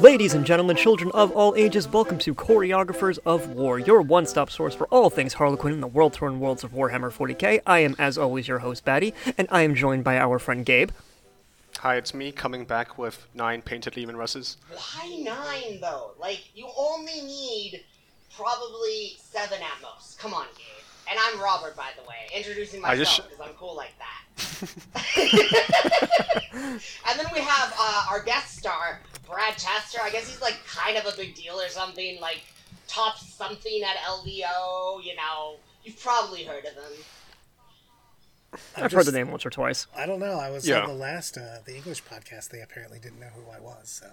Ladies and gentlemen, children of all ages, welcome to Choreographers of War, your one stop source for all things Harlequin in the world torn worlds of Warhammer 40k. I am, as always, your host, Batty, and I am joined by our friend Gabe. Hi, it's me coming back with nine painted Leman Russes. Why nine though? Like you only need probably seven at most. Come on, Gabe. And I'm Robert, by the way, introducing myself because I'm cool like that. and then we have uh, our guest star, Brad Chester. I guess he's like kind of a big deal or something. Like top something at LVO. You know, you've probably heard of him. I've heard the name once or twice. I don't know. I was Yeah. on the last uh, the English podcast. They apparently didn't know who I was. So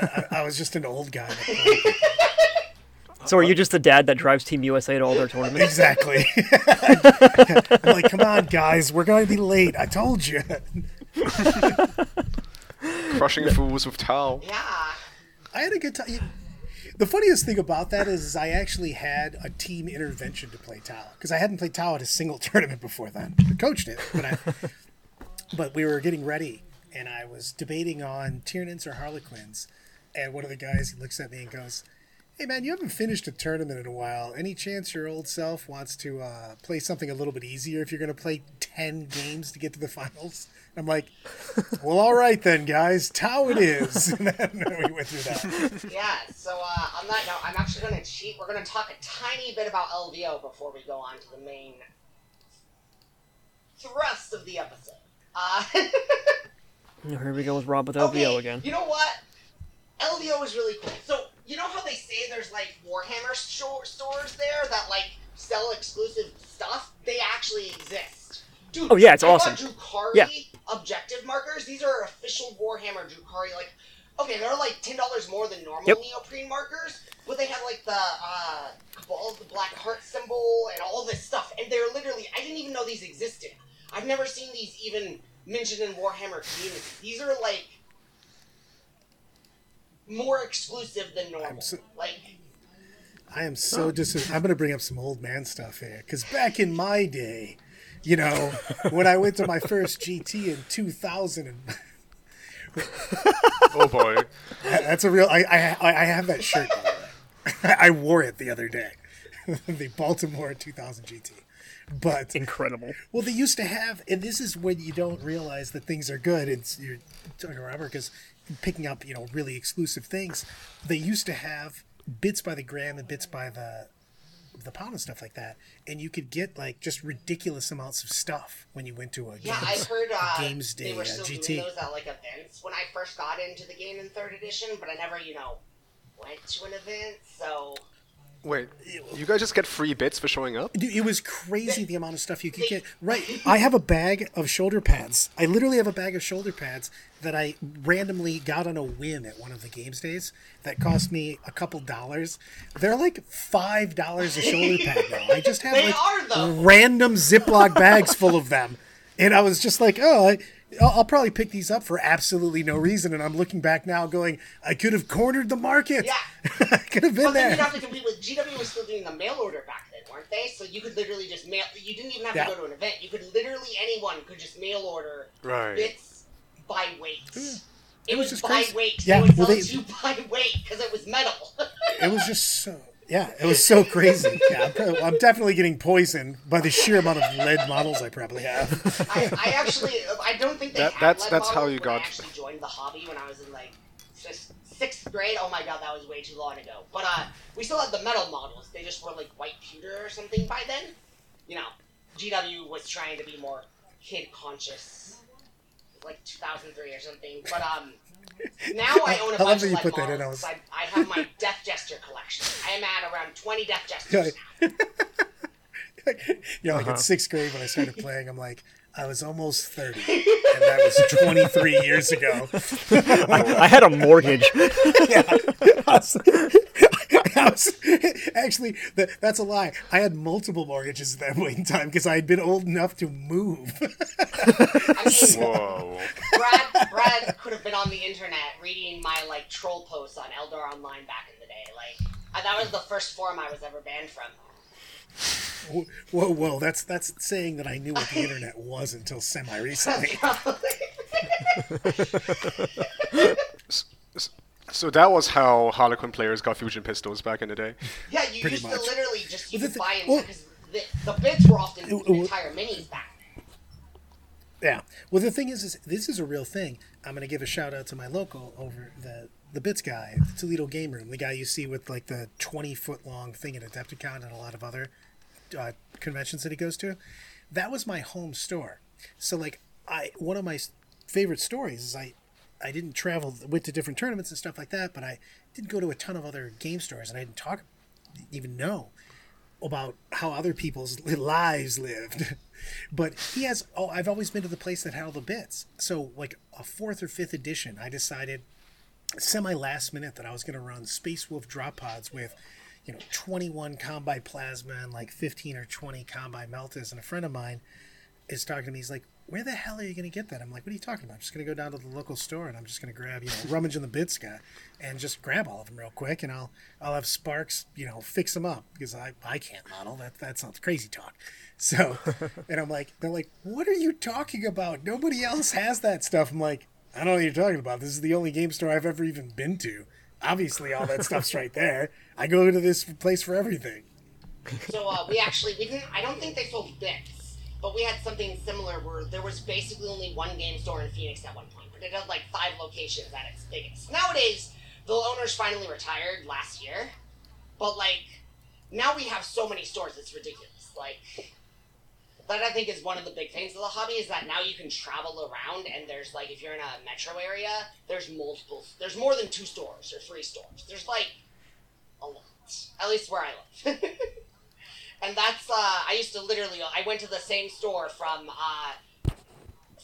I, I, I was just an old guy. So are you just the dad that drives Team USA to all their tournaments? exactly. I'm like, come on, guys, we're going to be late. I told you. Crushing fools with Tau. Yeah. I had a good time. The funniest thing about that is, is I actually had a team intervention to play Tau because I hadn't played Tau at a single tournament before then. I coached it, but I, but we were getting ready, and I was debating on Tyranids or Harlequins, and one of the guys he looks at me and goes, "Hey man, you haven't finished a tournament in a while. Any chance your old self wants to uh, play something a little bit easier if you're going to play ten games to get to the finals?" I'm like, "Well, all right then, guys. Tau it is." and then we went through that. Yeah, so uh, on that note, I'm actually going to cheat. We're going to talk a tiny bit about LVO before we go on to the main thrust of the episode. Uh, Here we go with Rob with okay, LVO again. You know what? LVO is really cool. So, you know how they say there's like Warhammer stores there that like sell exclusive stuff? They actually exist. Dude, Oh, yeah, it's I awesome. Got Drukhari Yeah. objective markers. These are official Warhammer Drukhari. Like, okay, they're like ten dollars more than normal Yep. neoprene markers, but they have like the uh, Kabal, the Black Heart symbol, and all this stuff. And they're literally, I didn't even know these existed. I've never seen these even mentioned in Warhammer community. These are like more exclusive than normal. So- like, I am so dis. I'm going to bring up some old man stuff here because back in my day, you know, when I went to my first GT in 2000, and Oh boy. that's a real. I I, I have that shirt. By the way. I wore it the other day. the Baltimore 2000 GT. But Incredible. well, they used to have, and this is when you don't realize that things are good. It's you're talking to Robert because picking up, you know, really exclusive things. They used to have bits by the gram and bits by the the pound and stuff like that, and you could get like just ridiculous amounts of stuff when you went to a yeah, games, I heard uh, games day they were uh, still GT. doing those at like events when I first got into the game in third edition, but I never, you know, went to an event. So Wait, you guys just get free bits for showing up? Dude, it was crazy the amount of stuff you could get. Right. I have a bag of shoulder pads. I literally have a bag of shoulder pads that I randomly got on a whim at one of the games days that cost me a couple dollars. They're like five dollars a shoulder pad now. I just have They like are, random Ziploc bags full of them. And I was just like, oh, I, I'll I'll probably pick these up for absolutely no reason. And I'm looking back now going, I could have cornered the market. Yeah. I could have been But then there. you'd have to compete with GW was still doing the mail order back then, weren't they? So you could literally just mail. You didn't even have Yeah. to go to an event. You could literally anyone could just mail order Right. bits by weight. It, was was, just by crazy. weight. Yeah, they would well, sell they- you by weight because it was metal. it was just so yeah it was so crazy yeah I'm, pro- I'm definitely getting poisoned by the sheer amount of lead models i probably have I, I actually, I don't think they That- had that's- lead that's how you when I got- actually joined the hobby when I was in like sixth, sixth grade. Oh my god, that was way too long ago. But uh, we still had the metal models. They just were like white pewter or something by then. You know, GW was trying to be more kid conscious, like 2003 or something. But um, now I own a I love bunch that of you put that in. I I, was- I have my Death gesture collection. I am at around 20 Death gestures Yeah. now. you know like Uh-huh. in sixth grade when i started playing i'm like i was almost 30 and that was 23 years ago I, I had a mortgage. yeah. I was, I was- actually that, that's a lie i had multiple mortgages at that point in time because i had been old enough to move I mean, Whoa. Brad, Brad could have been on the internet reading my like troll posts on Eldar Online back in the day. Like uh, that was the first forum I was ever banned from. whoa whoa that's that's saying that i knew what the internet was until semi recently So that was how Harlequin players got fusion pistols back in the day. Yeah, you Pretty used much. to literally just you Well, buy thi- and well- because the, the bits were often It- it- entire minis back. Yeah. Well, the thing is, is this is a real thing. I'm going to give a shout out to my local over the the Bits guy, the Toledo Game Room, the guy you see with like the 20 foot long thing at Adepticon and a lot of other uh, conventions that he goes to. That was my home store. So like I one of my favorite stories is I I didn't travel went to different tournaments and stuff like that, but I didn't go to a ton of other game stores and I didn't talk even know about how other people's lives lived. but he has oh I've always been to the place that had all the bits. So like a fourth or fifth edition, I decided semi last minute that I was going to run Space Wolf drop pods with, you know, 21 Combi Plasma and like 15 or 20 Combi Meltas. And a friend of mine is talking to me. He's like, where the hell are you going to get that? I'm like, what are you talking about? I'm just going to go down to the local store and I'm just going to grab, you know, rummage in the bits guy and just grab all of them real quick. And I'll, I'll have Sparks, you know, fix them up because I, I can't model. That, that sounds crazy talk. So, and I'm like, they're like, what are you talking about? Nobody else has that stuff. I'm like, I don't know what you're talking about. This is the only game store I've ever even been to. Obviously, all that stuff's right there. I go to this place for everything. So uh, we actually we didn't. I don't think they sold bits, but we had something similar where there was basically only one game store in Phoenix at one point, but it had like five locations at its biggest. Nowadays, the owners finally retired last year, but like now we have so many stores, it's ridiculous. Like that, I think is one of the big things of the hobby is that now you can travel around and there's like if you're in a metro area, there's multiple, there's more than two stores or three stores. There's like a lot, at least where I live. and that's uh, I used to literally I went to the same store from uh,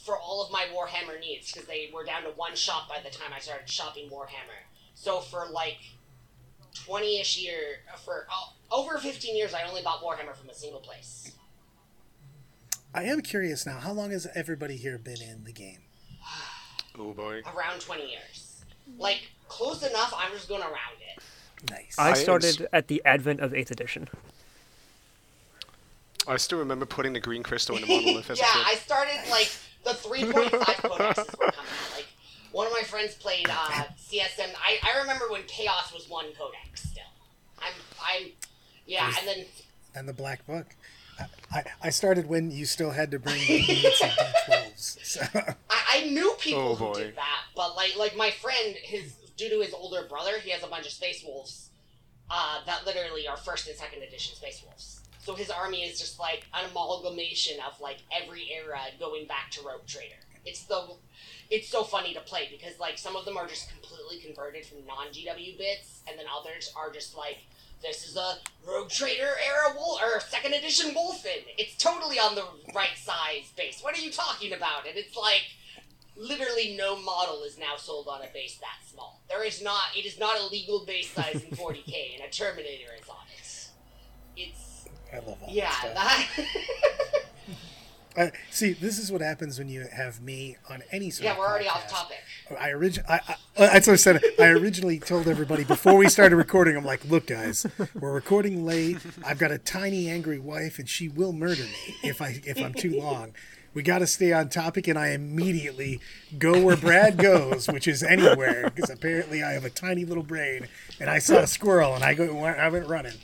for all of my Warhammer needs because they were down to one shop by the time I started shopping Warhammer. So for like twenty ish year for oh, over fifteen years, I only bought Warhammer from a single place. I am curious now. How long has everybody here been in the game? Oh boy. Around twenty years, like close enough. I'm just going around it. Nice. I am started at the advent of 8th edition. I still remember putting the green crystal in the monolith as yeah, a I kid. started like the 3.5 codexes were coming out. Like one of my friends played uh, CSM. I, I remember when Chaos was one codex still. I'm I'm yeah, and then and the Black Book. I, I, I started when you still had to bring the units and D12s. So, I, I knew people Oh, who boy. did that, but like like my friend, his due to his older brother, he has a bunch of Space Wolves uh, that literally are first and second edition Space Wolves. So his army is just like an amalgamation of like every era going back to Rogue Trader. It's the it's so funny to play because like some of them are just completely converted from non GW bits, and then others are just like this is a Rogue Trader era wolf or second edition Wolfen. It's totally on the right size base. What are you talking about? And it's like literally no model is now sold on a base that small. There is not. It is not a legal base size in 40k, and a Terminator is on it. It's I love all yeah. that stuff. That, Uh, see, this is what happens when you have me on any sort yeah, we're already off topic. I origin I, I, that's what I said. I originally told everybody before we started recording. I'm like, look, guys, we're recording late. I've got a tiny, angry wife, and she will murder me if I if I'm too long. We got to stay on topic, and I immediately go where Brad goes, which is anywhere, because apparently I have a tiny little brain, and I saw a squirrel, and I go, I went running.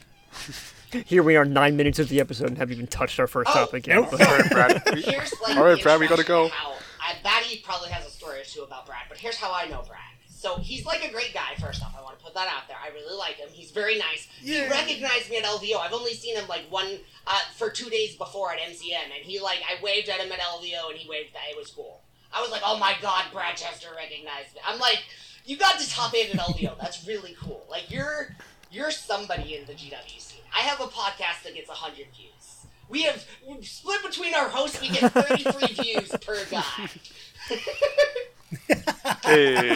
Here we are, nine minutes into the episode, and haven't even touched our first Oh, topic yet. nope. but- All right, Brad. We- Here's like All right, Brad, we gotta go. introduction How, I, Batty probably has a story or two about Brad, but here's how I know Brad. So he's like a great guy. First off, I want to put that out there. I really like him. He's very nice. Yeah. He recognized me at LVO. I've only seen him like one uh, for two days before at MCM, and he like I waved at him at LVO, and he waved that it was cool. I was like, oh my god, Brad Chester recognized me. I'm like, you got to top eight at LVO. That's really cool. Like you're you're somebody in the GW scene. I have a podcast that gets hundred views. We have split between our hosts. We get 33 views per guy. Hey.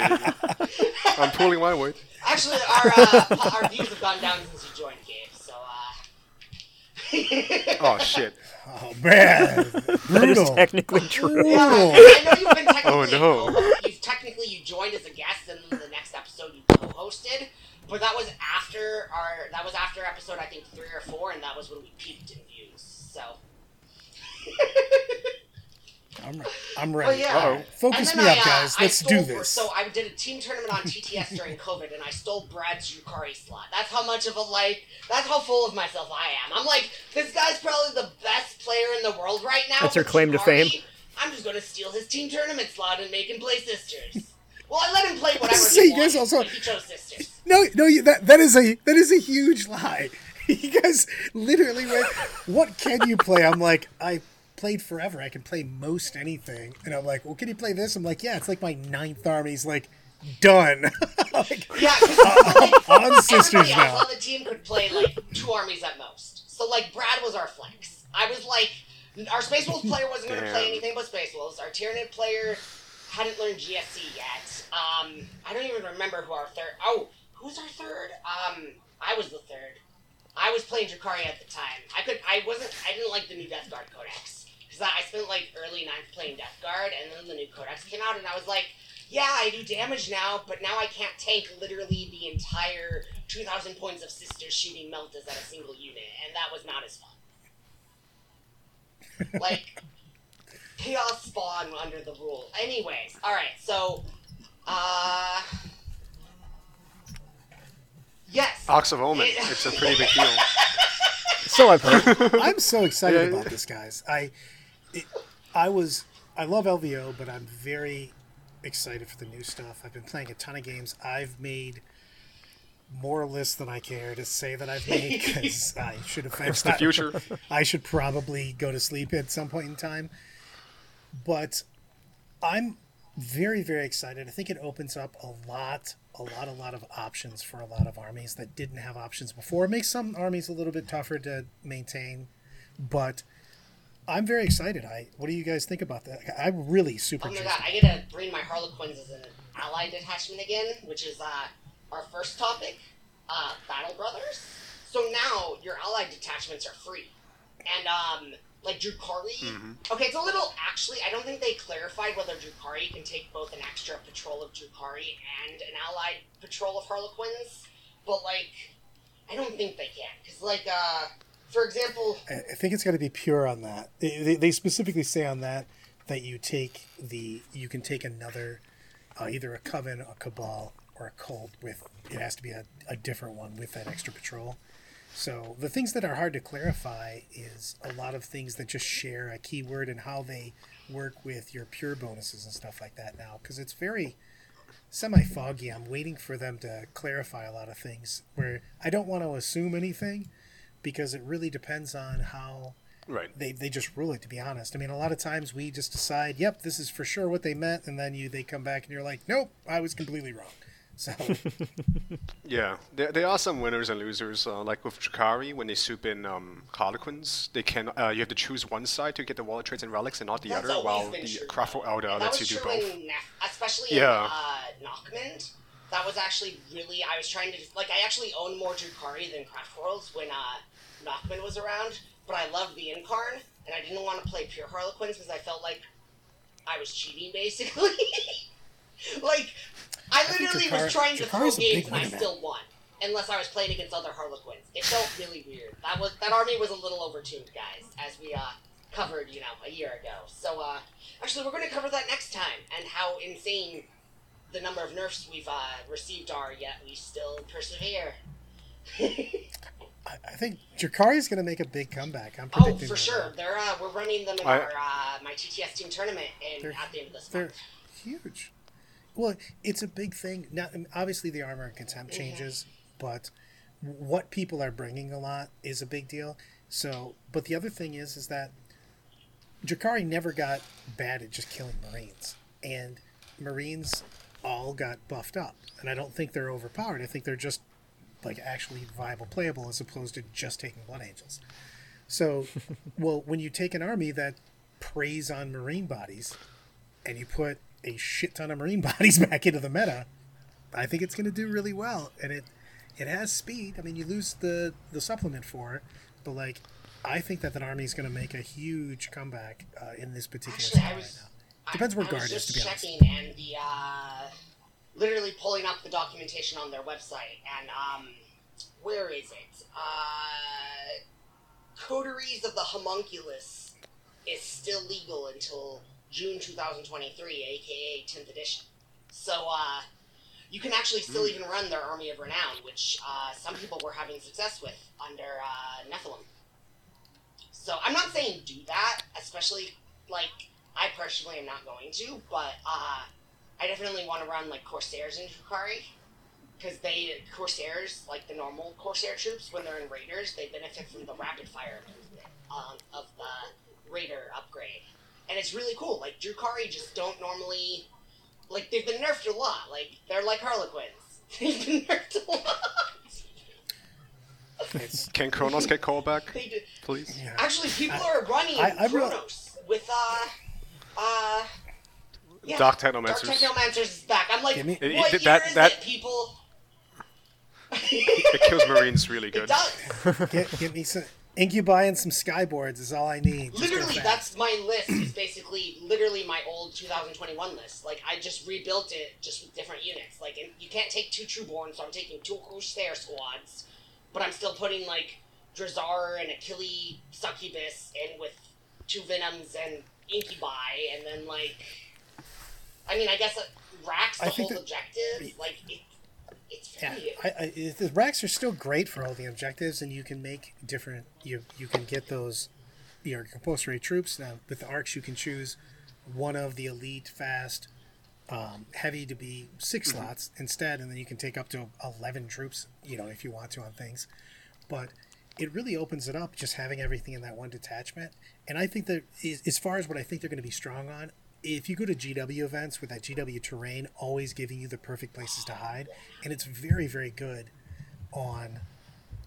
I'm pulling my weight. Actually, our uh, our views have gone down since you joined, Gabe. So, uh, Oh shit. Oh, man. That is technically true. yeah, I know you've been technically Oh, no. you've technically you joined as a guest, and then the next episode you co-hosted. But that was after our that was after episode I think three or four, and that was when we peaked in views. So. I'm, I'm But ready. yeah. Focus me I, up, uh, guys. I Let's do stole- this. So I did a team tournament on TTS during COVID, and I stole Brad's Yukari slot. That's how much of a like. That's how full of myself I am. I'm like, this guy's probably the best player in the world right now. That's her but claim to fame? I'm just gonna steal his team tournament slot and make him play sisters. Well, I let him play whatever See, he you guys wanted, also- but he chose sisters. No, no, you- that that is a that is a huge lie. You guys literally went, "What can you play?" I'm like, "I played forever. I can play most anything." And I'm like, "Well, can you play this?" I'm like, "Yeah, it's like my ninth army." He's like, "Done." like, Yeah, 'cause, like, on sisters else now. on the team could play like two armies at most. So like Brad was our flex. I was like, our Space Wolves player wasn't going to play anything but Space Wolves. Our Tyranid player hadn't learned GSC yet. Um, I don't even remember who our third. Oh, who's our third? Um, I was the third. I was playing Drakari at the time. I could. I wasn't. I didn't like the new Death Guard Codex because I, I spent like early ninth playing Death Guard, and then the new Codex came out, and I was like, yeah, I do damage now, but now I can't tank literally the entire 2,000 points of Sisters shooting Meltas at a single unit, and that was not as fun. Like, Chaos Spawn under the rule. Anyways, alright, so, uh. Yes! Arks of Omen. It's a pretty big deal. So I've heard. I'm so excited Yeah. about this, guys. I, it, I was, I love LVO, but I'm very excited for the new stuff. I've been playing a ton of games. I've made more lists than I care to say that I've made because I should have. It's the future. I should probably go to sleep at some point in time. But I'm very, very excited. I think it opens up a lot, a lot, a lot of options for a lot of armies that didn't have options before. It makes some armies a little bit tougher to maintain, but I'm very excited. I what do you guys think about that? I'm really super Oh my interested. god, I get to bring my Harlequins as an ally detachment again, which is uh, our first topic, uh, Battle Brothers. So now your allied detachments are free. And, um, like Drukhari. Okay, it's a little, actually, I don't think they clarified whether Drukhari can take both an extra patrol of Drukhari and an allied patrol of Harlequins. But, like, I don't think they can. Because, like, uh, for example, I I think it's got to be pure on that. They, they- they specifically say on that that you take the you can take another uh, either a coven, a cabal, or a cult with it has to be a, a different one with that extra patrol. So the things that are hard to clarify is a lot of things that just share a keyword and how they work with your pure bonuses and stuff like that now because it's very semi foggy. I'm waiting for them to clarify a lot of things where I don't want to assume anything because it really depends on how Right. they, they just rule it to be honest i mean a lot of times we just decide yep this is for sure what they meant and then you they come back and you're like nope i was completely wrong so Yeah, there, there are some winners and losers. Uh, like with Drukhari, when they soup in um, Harlequins, they can uh, you have to choose one side to get the wallet trades and relics, and not the That's other. While been the true, Craftful though. Elder And that lets was you do true both. in especially Yeah. in uh, Nachmund. That was actually really. I was trying to like. I actually owned more Drukhari than Craft Worlds when uh, Nachmund was around, but I loved the Yncarne, and I didn't want to play pure Harlequins because I felt like I was cheating, basically. like, I think literally Drakari- was trying to throw Drakari's games and I still won. Unless I was playing against other Harlequins. It felt really weird. That was that army was a little overtuned, guys, as we uh covered, you know, a year ago. So uh actually we're gonna cover that next time and how insane the number of nerfs we've uh received are, yet we still persevere. I, I think Drukhari is going to make a big comeback i'm Oh, predicting for that. sure. They're uh we're running them in I- our uh my TTS team tournament in at the end of this they're month. huge well it's a big thing now obviously the armor and contempt changes but what people are bringing a lot is a big deal so but the other thing is is that Drukhari never got bad at just killing Marines, and Marines all got buffed up. And I don't think they're overpowered. I think they're just like actually viable, playable, as opposed to just taking Blood Angels. So, well, when you take an army that preys on Marine bodies, and you put a shit ton of Marine bodies back into the meta, I think it's going to do really well. And it it has speed. I mean, you lose the the supplement for it, but like. I think that that army is going to make a huge comeback uh, in this particular Actually, I right now. Depends where I, I guard was is, just to be honest. and the uh, literally pulling up the documentation on their website and um, where is it? Uh, Coteries of the Homunculus is still legal until June 2023, aka 10th edition. So uh, you can actually still even run their Army of Renown, which uh, some people were having success with under uh, Nephilim. So I'm not saying do that, especially like I personally am not going to, but uh, I definitely want to run like Corsairs in Drukhari because they Corsairs like the normal Corsair troops when they're in Raiders they benefit from the rapid fire movement um, of the Raider upgrade, and it's really cool. Like Drukhari just don't normally like they've been nerfed a lot. Like they're like Harlequins. They've been nerfed a lot. Can Cronos get called back, They do. please? yeah. Actually, people are running I- I'm real- with uh uh. Yeah, Dark Dark Technomancers. Technomancers is back. I'm like, Give me- what it- year that- is that- it, people? It kills Marines really good. It good. does. Get, get me some incubi and some skyboards is all I need. Literally, that's my list. Is basically literally my old 2021 list. Like I just rebuilt it just with different units. Like and you can't take two Trueborn, so I'm taking two Corsair squads, but I'm still putting like Drazhar and Achille Succubus and with two Venoms and Incubi, and then like, I mean, I guess uh, Wracks the whole that- objective. Like it, it's Yeah. I, I, the Wracks are still great for all the objectives, and you can make different. You you can get those your compulsory troops. Now with the arks, you can choose one of the elite, fast, um, heavy to be 6 slots instead, and then you can take up to eleven troops. You know, if you want to on things, but it really opens it up just having everything in that one detachment. And I think that as far as what I think they're going to be strong on, if you go to GW events with that GW terrain always giving you the perfect places to hide, and it's very very good on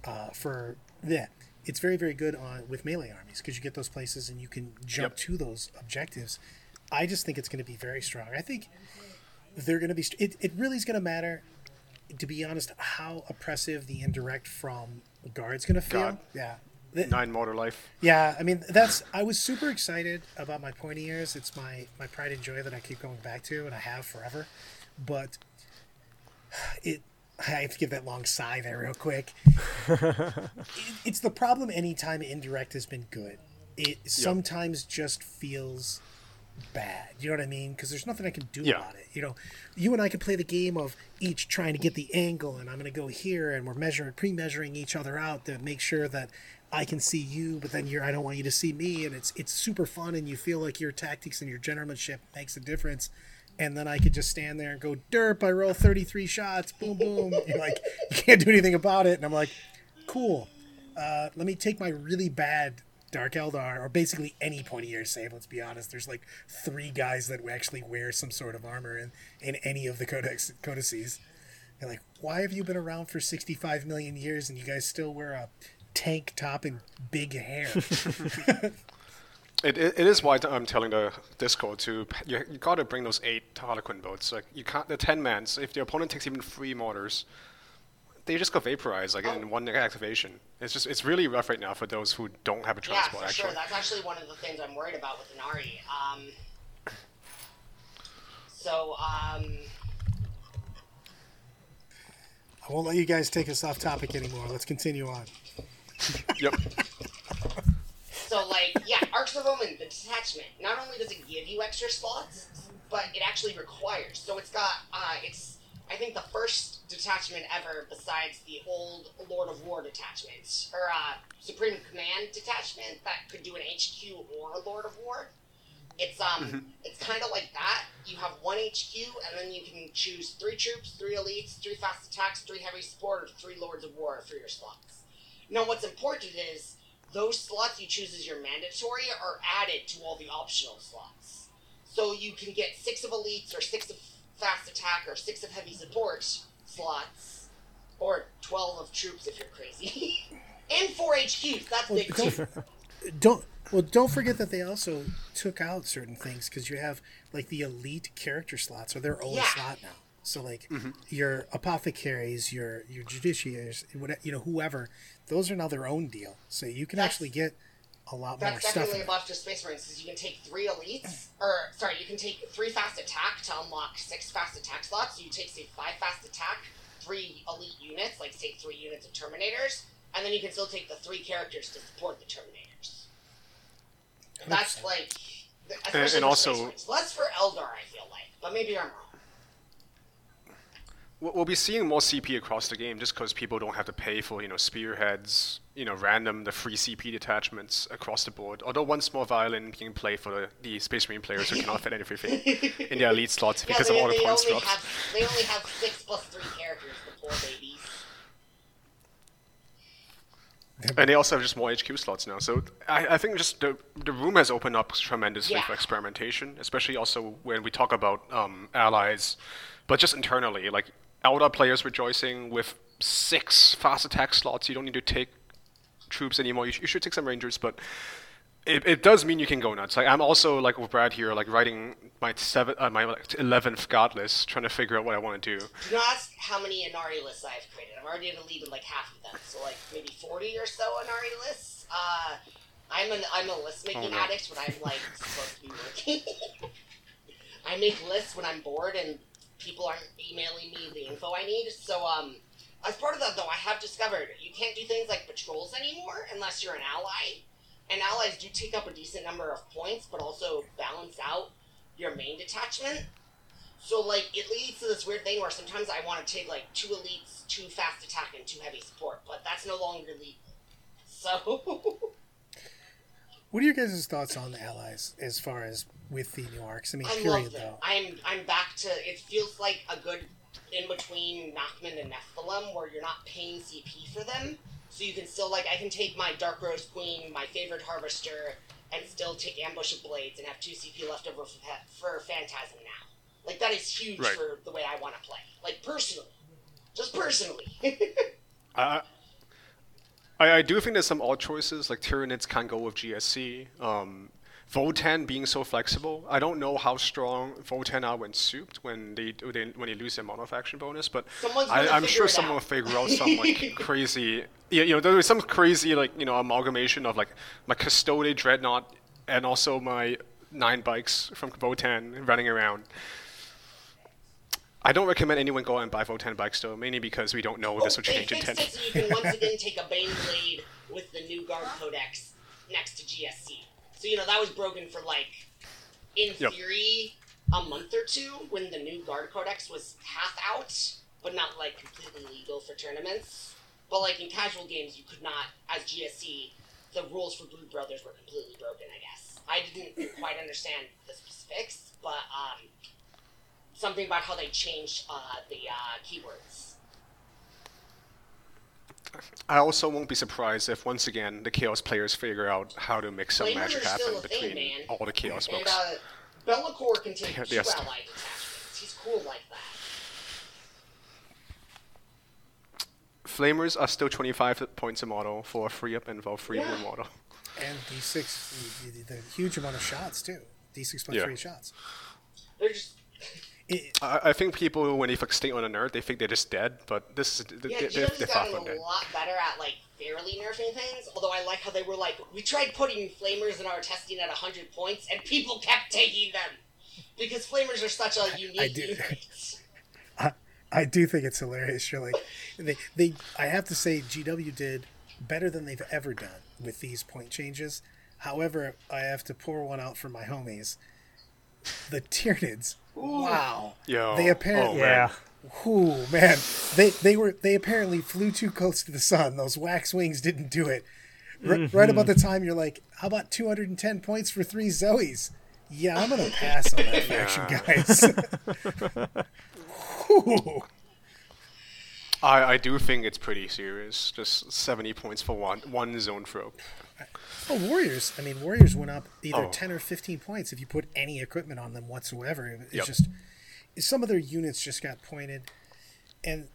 uh, for that. It's very very good on with melee armies because you get those places and you can jump Yep. to those objectives. I just think it's going to be very strong. I think they're going to be. It, it really is going to matter, to be honest, how oppressive the indirect from guard's going to feel. Guard. Yeah. Th- Nine motor life. yeah, I mean that's. I was super excited about my pointy ears. It's my my pride and joy that I keep going back to, and I have forever. But it, I have to give that long sigh there real quick. it, it's the problem anytime indirect has been good. It sometimes just feels bad. You know what I mean? Because there's nothing I can do Yeah. about it. You know, you and I could play the game of each trying to get the angle, and I'm going to go here, and we're measuring, pre-measuring each other out to make sure that I can see you, but then you're, I don't want you to see me, and it's it's super fun, and you feel like your tactics and your gentlemanship makes a difference. And then I could just stand there and go, derp, I roll 33 shots, boom, boom. You're like, you can't do anything about it. And I'm like, cool. Uh, let me take my really bad Dark Eldar, or basically any pointy save. Let's be honest. There's like three guys that actually wear some sort of armor in, in any of the codex codices. They're like, why have you been around for 65 million years and you guys still wear a tank top and big hair? It, it, it is why I'm telling the Discord to you, you got to bring those eight Harlequin boats. Like you can't the ten mans. If the opponent takes even three mortars, they just go vaporized like in one activation. It's just it's really rough right now for those who don't have a transport. Yeah, transport. for actually, sure. That's actually one of the things I'm worried about with Ynnari. Um, so, um, I won't let you guys take us off topic anymore. Let's continue on. yep. so like, yeah, Arks of Omen, the detachment. Not only does it give you extra slots, but it actually requires. So it's got, uh, it's, I think the first detachment ever besides the old Lord of War detachment, or uh, Supreme Command detachment that could do an HQ or a Lord of War. It's um, it's kind of like that. You have one HQ, and then you can choose three troops, three elites, three fast attacks, three heavy support, or three Lords of War for your slots. Now, what's important is those slots you choose as your mandatory are added to all the optional slots. So you can get six of elites, or six of fast attack, or six of heavy support slots, or twelve of troops if you're crazy, and four HQs. That's Well, big don't, don't well don't forget that they also took out certain things because you have like the elite character slots are their own Yeah. slot now so like mm-hmm. your apothecaries your your judiciaries what you know whoever those are now their own deal so you can That's- actually get a lot more stuff. That's stuff definitely in a it. buff to Space Marines because you can take three elites, or sorry, you can take three fast attack to unlock six fast attack slots. You take say five fast attack, three elite units, like say three units of Terminators, and then you can still take the three characters to support the Terminators. That's like, th- Especially and for also- less for Eldar, I feel like, but maybe I'm wrong. We'll we'll be seeing more CP across the game just because people don't have to pay for you know spearheads, you know random the free CP detachments across the board. Although one small violin can play for the, the Space Marine players who cannot fit everything in their elite slots Yeah, because they, of all the they points drops. have they only have six plus three characters, the poor babies. And they also have just more HQ slots now. So I, I think just the, the room has opened up tremendously Yeah. for experimentation, especially also when we talk about um, allies, but just internally. Like, Eldar players rejoicing with six fast attack slots. You don't need to take troops anymore. You, sh- you should take some rangers, but it, it does mean you can go nuts. Like I'm also like with Brad here, like writing my seven, uh, my like, eleventh god list, trying to figure out what I want to do. Do not ask how many Ynnari lists I've created. I'm already in the lead with like half of them, so like maybe 40 or so Ynnari lists. Uh, I'm an I'm a list making Oh, no. addict when I'm like supposed to be working. I make lists when I'm bored and people aren't emailing me the info I need. So um, as part of that though, I have discovered you can't do things like patrols anymore unless you're an ally. And allies do take up a decent number of points, but also balance out your main detachment. So like it leads to this weird thing where sometimes I want to take like two elites, two fast attack, and two heavy support, but that's no longer legal. So What are your guys' thoughts on the allies as far as with the new arks? I mean, I period love them. though. I'm I'm back to it feels like a good in between Nachmund and Nephilim where you're not paying CP for them, so you can still like I can take my Dark Rose Queen, my favorite Harvester, and still take Ambush of Blades and have two CP left over for, for Phantasm now. Like that is huge Right. for the way I want to play. Like personally, just personally. I, I I do think there's some odd choices, like Tyranids can't go with GSC. Um, Votann being so flexible. I don't know how strong Votann are when souped when they, they when they lose their monofaction bonus, but Someone's I, I'm sure someone out. will figure out some like crazy. Yeah, you know, there was some crazy like you know amalgamation of like my Custode Dreadnought and also my nine bikes from Votann running around. I don't recommend anyone go out and buy Votann bikes though, mainly because we don't know this will change in 10. it so you can once again take a Bane Blade with the new Guard Codex next to GSC. So, you know, that was broken for like, in Yep. theory, a month or two when the new Guard Codex was half out, but not like completely legal for tournaments. But like in casual games, you could not, as GSC, the rules for Brood Brothers were completely broken, I guess. I didn't quite understand the specifics, but um, something about how they changed uh, the uh, keywords. I also won't be surprised if once again the Chaos players figure out how to make some Flamers magic happen a thing, between all the Chaos And books. uh, Be'lakor can take Yeah, two yes. allied detachments. He's cool like that. Flamers are still 25 points a model for a free up and for free Yeah. win model. And D6, the, the, the huge amount of shots too. D6 plus Yeah. three shots. They're just It, I, I think people when they fixate on a nerd, they think they're just dead, but this is they, yeah. they, GW's they're far gotten from a dead. lot better at like fairly nerfing things. Although I like how they were like, we tried putting flamers in our testing at hundred points, and people kept taking them because flamers are such a unique do. unit. I do think it's hilarious. You're like, they, they. I have to say, GW did better than they've ever done with these point changes. However, I have to pour one out for my homies. The Tyranids. Wow. Yo, They apparently. oh. Yeah. Ooh, man. They they were they apparently flew too close to the sun. Those wax wings didn't do it. R- mm-hmm. Right about the time you're like, how about 210 points for three Zoes? Yeah, I'm gonna pass on that faction, guys. Ooh. I, I do think it's pretty serious. Just 70 points for one one Zoanthrope. Oh, Warriors. I mean, Warriors went up either Oh. 10 or 15 points if you put any equipment on them whatsoever. It's Yep. just some of their units just got pointed, and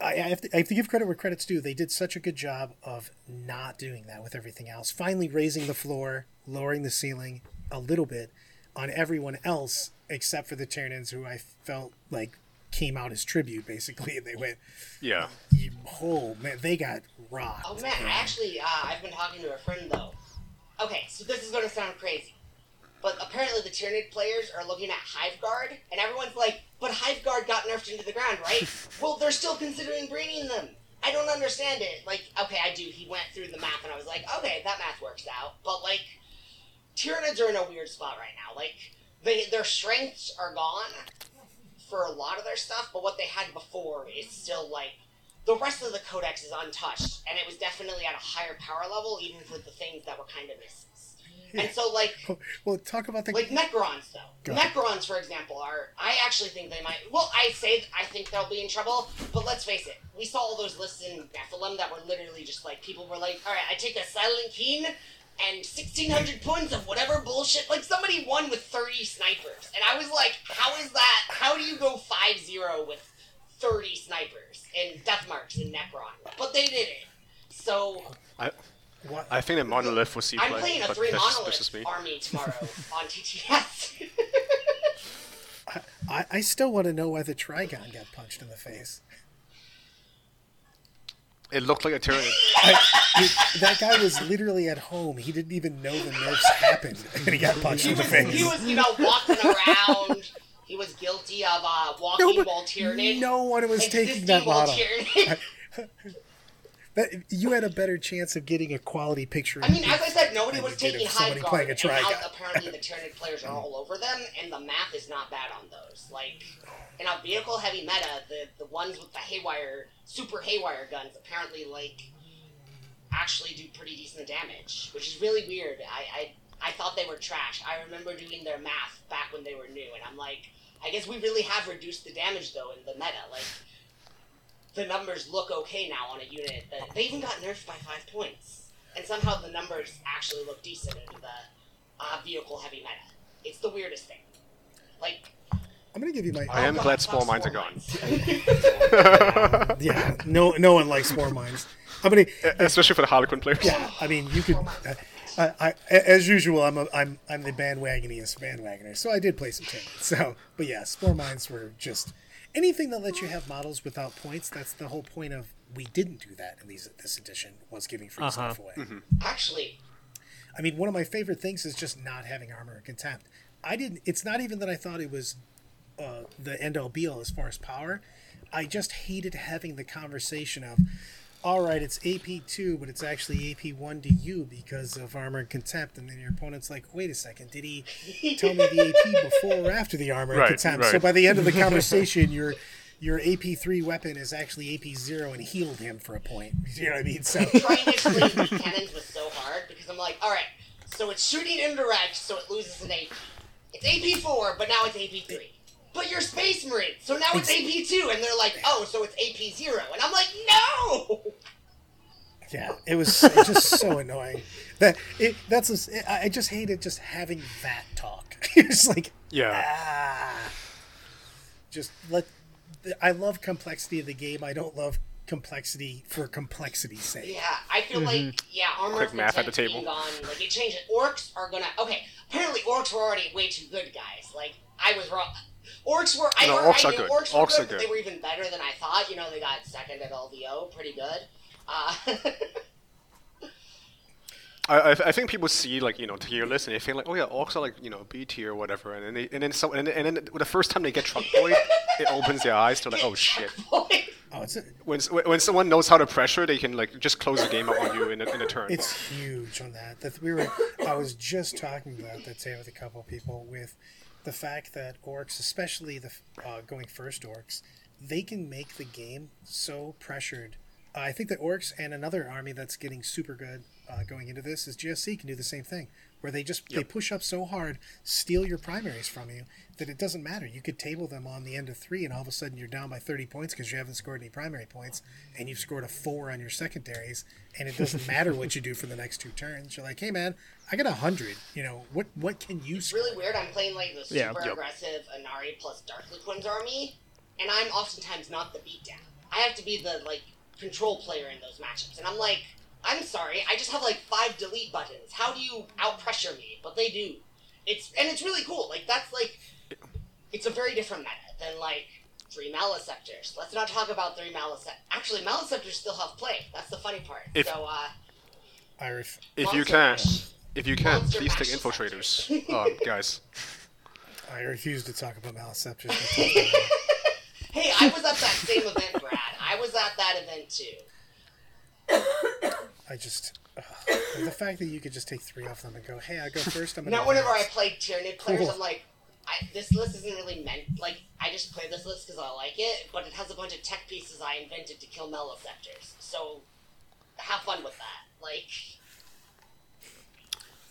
I, I, have to, I have to give credit where credit's due. They did such a good job of not doing that with everything else. Finally, raising the floor, lowering the ceiling a little bit on everyone else except for the Tyranids, who I felt like came out as tribute basically. And they went, Yeah. you- "Oh man, they got rocked." Oh man, I actually, uh, I've been talking to a friend though. Okay, so this is gonna sound crazy, but apparently the Tyranid players are looking at Hive Guard, and everyone's like, "But Hive Guard got nerfed into the ground, right?" well, they're still considering bringing them. I don't understand it. Like, okay, I do. He went through the math, and I was like, okay, that math works out. But like, Tyranids are in a weird spot right now. Like they their strengths are gone for a lot of their stuff, but what they had before is still like the rest of the codex is untouched, and it was definitely at a higher power level, even for the things that were kind of misses. And so, like, Well, talk about the. like Necrons, though. Go. Necrons, for example, are. I actually think they might. Well, I say I think they'll be in trouble, but let's face it. We saw all those lists in Nephilim that were literally just like people were like, "All right, I take a Silent King and 1600 points of whatever bullshit." Like somebody won with 30 snipers, and I was like, "How is that? How do you go 5-0 with 30 snipers and death marks and Necron?" But they did it. So I, what, I think that Monolith will see I'm play, playing a three that's, monolith just me. army tomorrow on TTS. I, I still want to know why the Trygon got punched in the face. It looked like a Tyranid. I, dude, that guy was literally at home. He didn't even know the nerfs happened, and he got punched he in the was, face. he was, you know, walking around. He was guilty of uh, walking No, but while Tyranid. no one was taking that while model. That, you had a better chance of getting a quality picture. I mean, as I said, nobody was taking Hive Guard, playing a and now apparently the Tyranid players are all over them, and the math is not bad on those. Like, in a vehicle heavy meta, the, the ones with the haywire, super haywire guns apparently, like, actually do pretty decent damage, which is really weird. I, I, I thought they were trash. I remember doing their math back when they were new, and I'm like, I guess we really have reduced the damage, though, in the meta. Like, the numbers look okay now on a unit that they even got nerfed by five points, and somehow the numbers actually look decent in the uh, vehicle heavy meta. It's the weirdest thing. Like, I'm gonna give you my. I am glad fuck Spore Mines are gone. Yeah, no, no one likes spore mines. I'm gonna. Especially for the Harlequin players. Yeah, I mean, you could. Uh, I, I, as usual, I'm a, I'm I'm the bandwagoniest bandwagoner, so I did play some Tyranid. So, but yeah, spore mines were just anything that lets you have models without points. That's the whole point of we didn't do that in these this edition was giving free Uh-huh. stuff away. actually, I mean, one of my favorite things is just not having armor and contempt. I didn't. It's not even that I thought it was uh, the end all be all as far as power. I just hated having the conversation of, all right, it's AP two, but it's actually AP one to you because of armor and contempt, and then your opponent's like, wait a second, did he tell me the AP before or after the armor Right, and contempt? So by the end of the conversation, your your AP three weapon is actually AP zero and healed him for a point. You know what I mean? So trying to explain these cannons was so hard because I'm like, all right, so it's shooting indirect, so it loses an AP. It's AP four, but now it's AP three. But you're Space Marine, so now it's AP two, and they're like, oh, so it's AP zero, and I'm like, no. Yeah, it was it's just so annoying. That it, that's a, I I just hated just having that talk. it's like Yeah. ah, just let. I love complexity of the game. I don't love complexity for complexity's sake. Yeah, I feel like yeah, armor Quick of math at the table. being gone, like it changed it. Orcs are gonna okay. Apparently, orcs were already way too good, guys. Like I was wrong. Orcs were. I, No, heard- orcs I are good. Orcs were Orcs good, are good. they were even better than I thought. You know, they got second at LVO, pretty good. Uh, I, I, I think people see like you know tier lists and they think like oh yeah orcs are like you know B tier or whatever and then they, and then so and, then- and then the first time they get truck point it opens their eyes to like oh shit Oh, it's a, when when someone knows how to pressure they can like just close the game up on you in a, in a turn it's huge on that. That we were. I was just talking about that today with a couple of people with the fact that orcs, especially the uh, going first orcs, they can make the game so pressured. I think that orcs and another army that's getting super good uh, going into this is GSC can do the same thing, where they just they push up so hard, steal your primaries from you that it doesn't matter. You could table them on the end of three, and all of a sudden you're down by 30 points because you haven't scored any primary points, and you've scored a four on your secondaries, and it doesn't matter what you do for the next two turns. You're like, hey man, I got a hundred. You know what? What can you? it's score? really weird. I'm playing like the super Yeah. Yep. aggressive Ynnari plus Darkly Quinn's army, and I'm oftentimes not the beatdown. I have to be the like control player in those matchups, and I'm like, I'm sorry, I just have like five delete buttons. How do you out pressure me? But they do. It's and it's really cool. Like that's like, it's a very different meta than like three Maleceptors. Let's not talk about three Maleceptors. Actually, Maleceptors still have play. That's the funny part. If- so uh, I ref- if you Monster can Mash. If you can Monster please take infiltrators um, guys I refuse to talk about Maleceptors. hey, I was at that same event, Brad. I was at that event too. I just the fact that you could just take three off them and go, "Hey, I go first. I'm gonna." Now, whenever I play Tyranid players, Cool. I'm like, I, this list isn't really meant. Like, I just play this list because I like it, but it has a bunch of tech pieces I invented to kill Maleceptors. So, have fun with that. Like,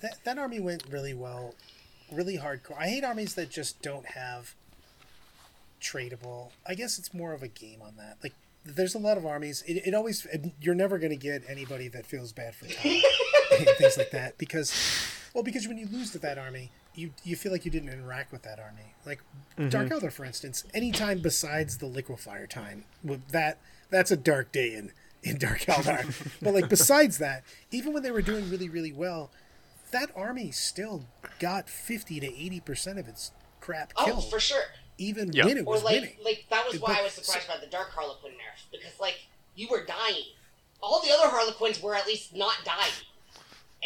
that that army went really well, really hardcore. I hate armies that just don't have tradable. I guess it's more of a game on that. Like, there's a lot of armies. It, it always you're never going to get anybody that feels bad for time things like that because, well, because when you lose to that army, you you feel like you didn't interact with that army. Like mm-hmm. Dark Eldar, for instance, anytime besides the liquefier time, with that that's a dark day in in Dark Eldar. but like besides that, even when they were doing really really well, that army still got fifty to eighty percent of its crap oh, killed. oh, for sure. even Yeah. when it Or was like, winning. like that was why But- I was surprised by the Dark Harlequin nerf because like you were dying. All the other Harlequins were at least not dying,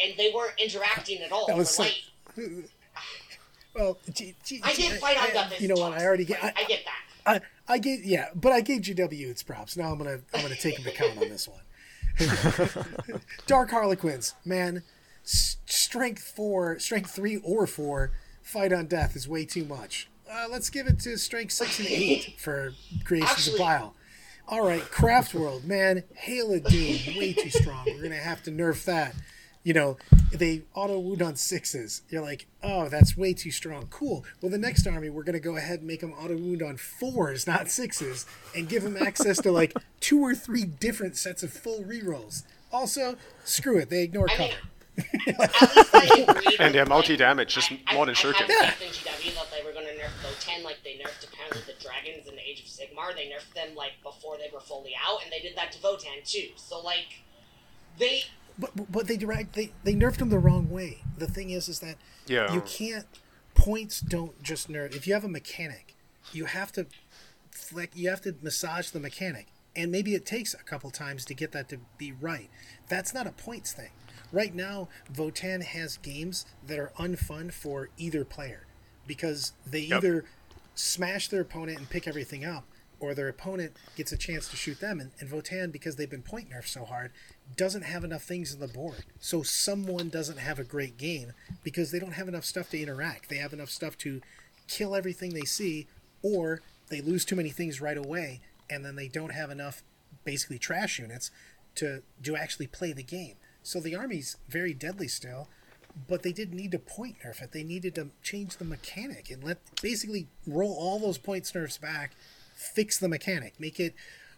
and they weren't interacting at all. That was like, so- light. Well, G- G- I did fight on Duffus. You know what? I already get. I, I, I get that. I, I gave yeah, but I gave GW its props. Now I'm gonna I'm gonna take him to count on this one. Dark Harlequins, man, s- strength four, strength three or four, fight on death is way too much. Uh, let's give it to strength six and eight for Creations of Bile. All right, Craft World, man, Hail of Doom, way too strong. We're gonna have to nerf that. You know, they auto wound on sixes. You're like, oh, that's way too strong. Cool. Well, the next army, we're gonna go ahead and make them auto wound on fours, not sixes, and give them access to like two or three different sets of full rerolls. Also, screw it, they ignore I cover. mean, at least I agreed. And they're multi-damage, just I, more than I, I Shuriken. had faith in GW that they were going to nerf Votann like they nerfed apparently the dragons in the Age of Sigmar. They nerfed them like before they were fully out, and they did that to Votann too. So like, they But but- but they direct they they nerfed them the wrong way. The thing is, is that Yeah. you can't points don't just nerf. If you have a mechanic, you have to flick. You have to massage the mechanic, and maybe it takes a couple times to get that to be right. That's not a points thing. Right now, Votann has games that are unfun for either player because they Yep. either smash their opponent and pick everything up, or their opponent gets a chance to shoot them. And, and Votann, because they've been point nerfed so hard, doesn't have enough things in the board. So someone doesn't have a great game because they don't have enough stuff to interact. They have enough stuff to kill everything they see, or they lose too many things right away, and then they don't have enough basically trash units to to actually play the game. So the army's very deadly still, but they didn't need to point nerf it. They needed to change the mechanic and let basically roll all those points nerfs back, fix the mechanic, make it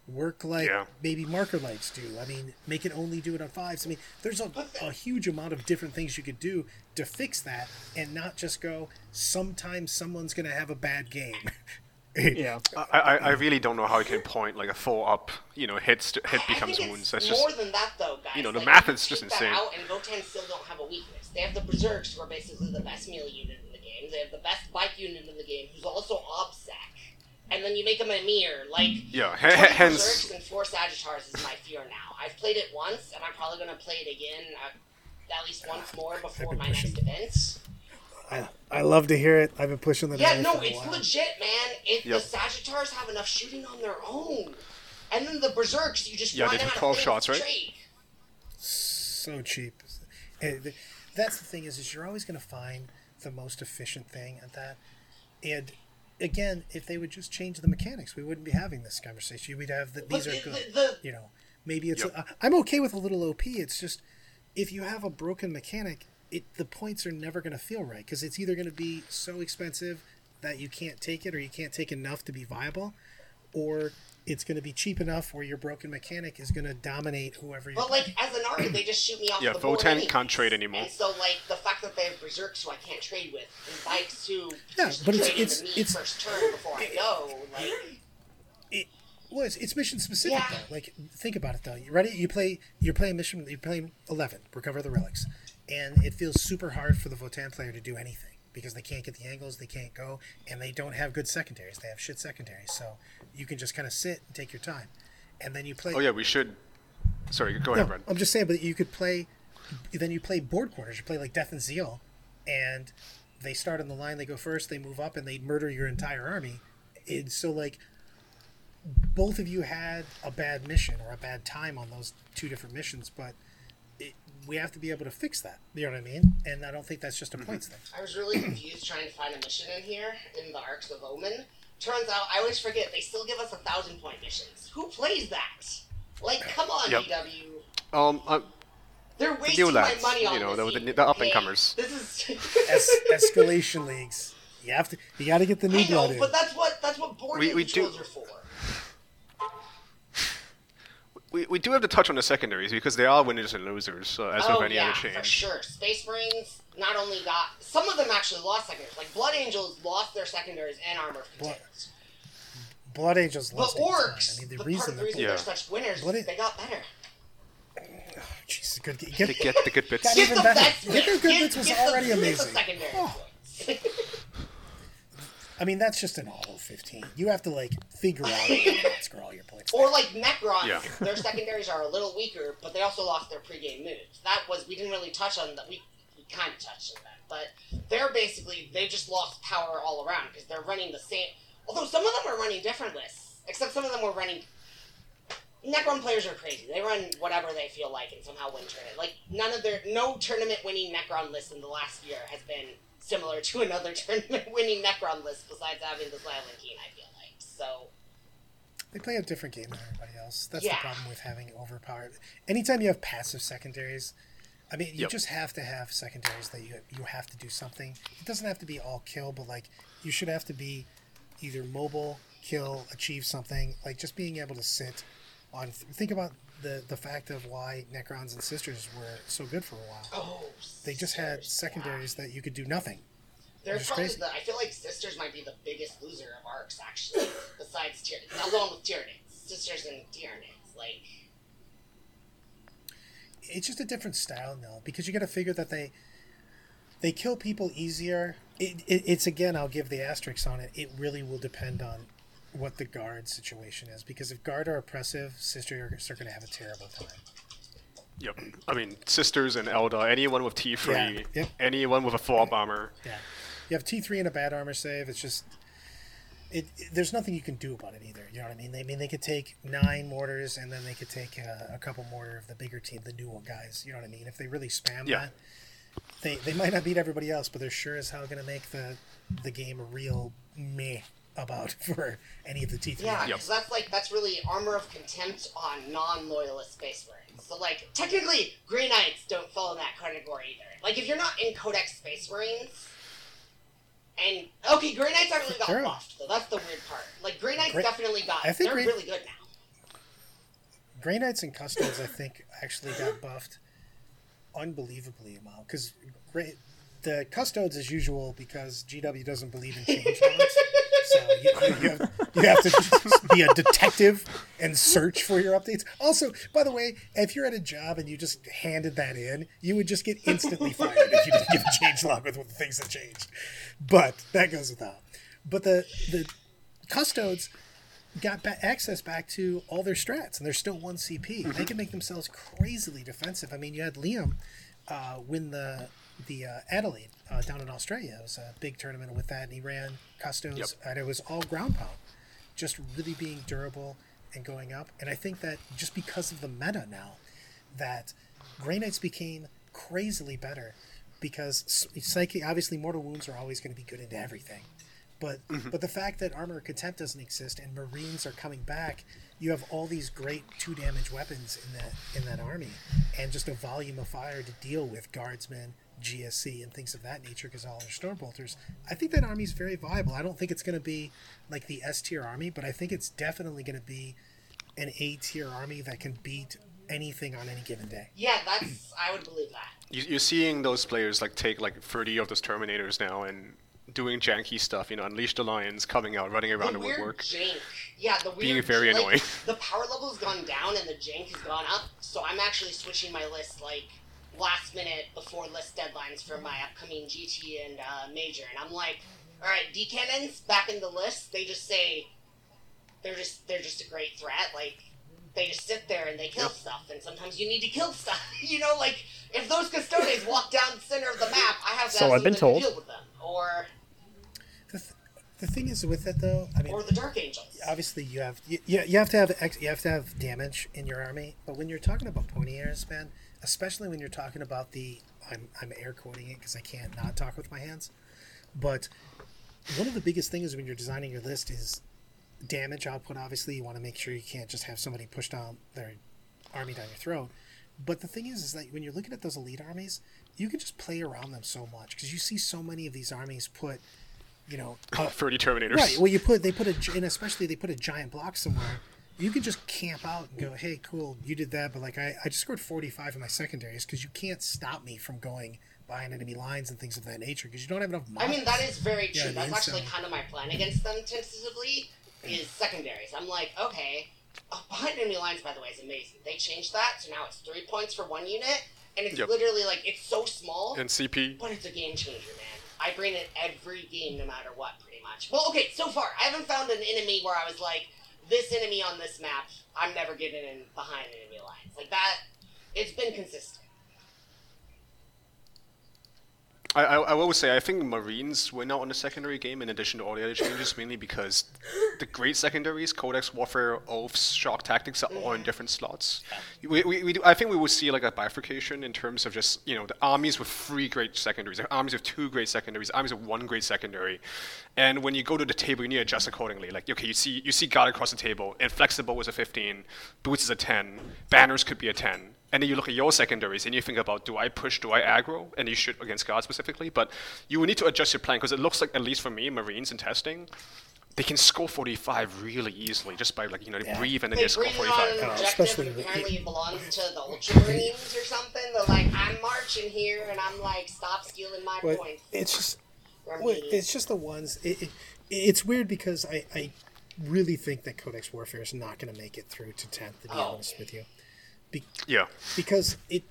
work like Yeah. maybe marker lights do. I mean, make it only do it on fives. I mean, there's a, a huge amount of different things you could do to fix that and not just go, sometimes someone's going to have a bad game. Yeah. I, I, I really don't know how you can point like a four up, you know, hits to, hit I becomes think wounds. it's That's more just than that, though, guys. you know, the Like, math is just take that insane. Out, and Votann still don't have a weakness. They have the Berserks, who are basically the best melee unit in the game. They have the best bike unit in the game, who's also Obsec. And then you make them a mirror. Like, yeah. 20 h- Hence, Berserks and four Sagitaurs is my fear now. I've played it once, and I'm probably going to play it again uh, at least once more before my pushing- next event. I, I love to hear it. I've been pushing the Yeah, no, it's while. legit, man. If Yep. the Sagitaurs have enough shooting on their own, and then the Berserks, you just Yeah, they do out 12 shots, right? trade. so cheap. And that's the thing is, is you're always going to find the most efficient thing at that. And again, if they would just change the mechanics, we wouldn't be having this conversation. We'd have that these are good. the- the- you know, maybe it's. Yep. I- I'm okay with a little OP. It's just if you have a broken mechanic, it the points are never going to feel right because it's either going to be so expensive that you can't take it, or you can't take enough to be viable, or it's going to be cheap enough where your broken mechanic is going to dominate whoever you. But like as an army, they just shoot me off Yeah, the board. Votann anyways. can't trade anymore. And so like the fact that they have berserks who I can't trade with, and bikes who Yeah, but it's- it's- me it's- first turn before I go. Like it well it's, it's mission specific Yeah. though like think about it though you ready you play you're playing mission you're playing 11 recover the relics and it feels super hard for the Votann player to do anything because they can't get the angles they can't go and they don't have good secondaries they have shit secondaries so you can just kind of sit and take your time and then you play oh yeah, we should. Sorry, go no, ahead, Brad. I'm just saying, but you could play. Then you play board corners. You play like Death and Zeal, and they start on the line. They go first. They move up, and they murder your entire army. And so, like, both of you had a bad mission or a bad time on those two different missions, but we have to be able to fix that. You know what I mean? And I don't think that's just a points thing. I was really confused trying to find a mission in here in the Arks of Omen. Turns out I always forget they still give us a thousand point missions. Who plays that? Like, come on, Yep. VW. Um, uh, They're wasting new my money on you know, this. the- the- the up and Hey, comers. This is. Es- escalation leagues. You have to. You got to get the new I know, blood in. but that's what that's what board We- game we do- are for. We, we do have to touch on the secondaries because they are winners and losers, uh, as oh with any yeah, other change. Yeah, for sure. Space Marines not only got some of them actually lost secondaries. Like Blood Angels lost their secondaries and armor of Blood- Blood Angels lost. all the time. orcs, I mean, the the part reason of the reason Yeah. they're such winners, Blood is they got better. Jesus, good. Get, They get the good bits. Got Get even the better. best Get bit. their good Get- bits was get the- already get the amazing. secondary Oh. points. I mean, that's just an auto 15. You have to like figure out how to score all your points. Or like Necron, Yeah. their secondaries are a little weaker, but they also lost their pregame moves. That was we didn't really touch on that. We, we kind of touched on that, but they're basically they just lost power all around because they're running the same. Although some of them are running different lists, except some of them were running. Necron players are crazy. They run whatever they feel like and somehow win tournament. Like none of their no tournament winning Necron list in the last year has been similar to another tournament winning Necron list besides having the Silent King. I feel like so. They play a different game than everybody else. That's the problem with having overpowered. Anytime you have passive secondaries, I mean, you Yep. just have to have secondaries that you you have to do something. It doesn't have to be all kill, but like you should have to be either mobile, kill, achieve something. Like just being able to sit on. Think about the the fact of why Necrons and Sisters were so good for a while. Oh, They just had sisters, secondaries that you could do nothing. They're probably the. I feel like sisters might be the biggest loser of arks actually, besides Tyranids, along with Tyranids. Sisters and Tyranids, like it's just a different style now because you got to figure that they they kill people easier. It, it, it's again, I'll give the asterisk on it. It really will depend on what the guard situation is because if guard are oppressive, sisters are going to have a terrible time. Yep. I mean, sisters and Elda, anyone with T3, Yeah, yep. anyone with a four bomber. Yeah, you have T three and a bad armor save. It's just it, it- There's nothing you can do about it either. You know what I mean? They I mean they could take nine mortars and then they could take uh, a couple mortar of the bigger team, the new guys. You know what I mean? If they really spam Yeah. that, they they might not beat everybody else, but they're sure as hell going to make the the game a real meh about for any of the T three. Yeah, Yep. because that's like that's really armor of contempt on non-loyalist space marines. So like technically, Grey Knights don't fall in that category either. Like if you're not in Codex Space Marines, and okay, Grey Knights actually got They're- buffed though. That's the weird part. Like Grey Knights Grey- definitely got. I think they're Grey- really good now. Grey Knights and Custodes, I think, actually got buffed unbelievably well because the Custodes as usual because GW doesn't believe in change logs. So you, you, have, you have to be a detective and search for your updates. Also, by the way, if you're at a job and you just handed that in, you would just get instantly fired if you didn't give a change log with, with the things that changed. But that goes without. But the the Custodes got ba- access back to all their strats, and they're still one CP. They can make themselves crazily defensive. I mean, you had Liam uh, win the the uh, Adelaide uh, down in Australia. It was a big tournament with that, and he ran Custodes, Yep. and it was all ground pound, just really being durable and going up. And I think that just because of the meta now, that Grey Knights became crazily better because psychic, obviously, mortal wounds are always going to be good into everything. But but the fact that armor contempt doesn't exist and marines are coming back, you have all these great two damage weapons in that in that army, and just a volume of fire to deal with guardsmen, GSC, and things of that nature because all their storm bolters. I think that army is very viable. I don't think it's going to be like the S tier army, but I think it's definitely going to be an A tier army that can beat anything on any given day. Yeah, that's I would believe that. You, you're seeing those players like take like 30 of those Terminators now and doing janky stuff. You know, unleash the lions, coming out, running around the the, weird woodwork. jank. Yeah, the weird Being very like, annoying. The power level's gone down and the jank has gone up, so I'm actually switching my list like last minute before list deadlines for my upcoming GT and uh, major, and I'm like, all right, D cannons back in the list. They just say they're just they're just a great threat. Like they just sit there and they kill Yep. stuff, and sometimes you need to kill stuff. you know, like if those custodes walk down the center of the map, I have to So I've been absolutely told. deal with them. Or The th- The thing is with it though, I mean, or the Dark Angels. obviously you have you, you you have to have ex, you have to have damage in your army, but when you're talking about pony airs, man, especially when you're talking about the I'm I'm air quoting it because I can't not talk with my hands, but one of the biggest things when you're designing your list is damage output. Obviously, you want to make sure you can't just have somebody push down their army down your throat. But the thing is, is that when you're looking at those elite armies, you can just play around them so much because you see so many of these armies put, you know, a, 30 Terminators. Right. Well, you put they put a and especially they put a giant block somewhere. You can just camp out and go, "Hey, cool, you did that." But like, I, I just scored forty five in my secondaries because you can't stop me from going behind enemy lines and things of that nature because you don't have enough. I mean, that is very true. the That's actually incel. kind of my plan against them tentatively is secondaries. I'm like, okay, uh, behind enemy lines, by the way, is amazing. They changed that, so now it's three points for one unit, and it's Yep. literally like it's so small, And CP. but it's a game changer, man. I bring it every game, no matter what, pretty much. Well, okay, so far I haven't found an enemy where I was like, this enemy on this map, I'm never getting in behind enemy lines like that. It's been consistent. I, I, I will say, I think Marines win out on the secondary game in addition to all the other changes, mainly because the great secondaries, Codex Warfare, Oaths, Shock Tactics, are all in different slots. We, we, we do, I think we will see like a bifurcation in terms of just, you know, the armies with three great secondaries, the armies with two great secondaries, armies with one great secondary. And when you go to the table, you need to adjust accordingly. Like, okay, you see you see God across the table, Inflexible was a 15, Boots is a 10, Banners could be a 10. And then you look at your secondaries and you think about do I push, do I aggro? And you should against guard specifically. But you will need to adjust your plan because it looks like, at least for me, Marines in testing, they can score 45 really easily just by, like, you know, they Yeah. breathe and then They they score bring it on 45. an Uh, objective, especially and with- apparently it belongs to the Ultramarines or something. They're like, I'm marching here, and I'm like, stop stealing my But points. it's just well, it's just the ones. It, it, it's weird because I, I really think that Codex Warfare is not going to make it through to tenth. To be Oh. honest with you, Yeah. because it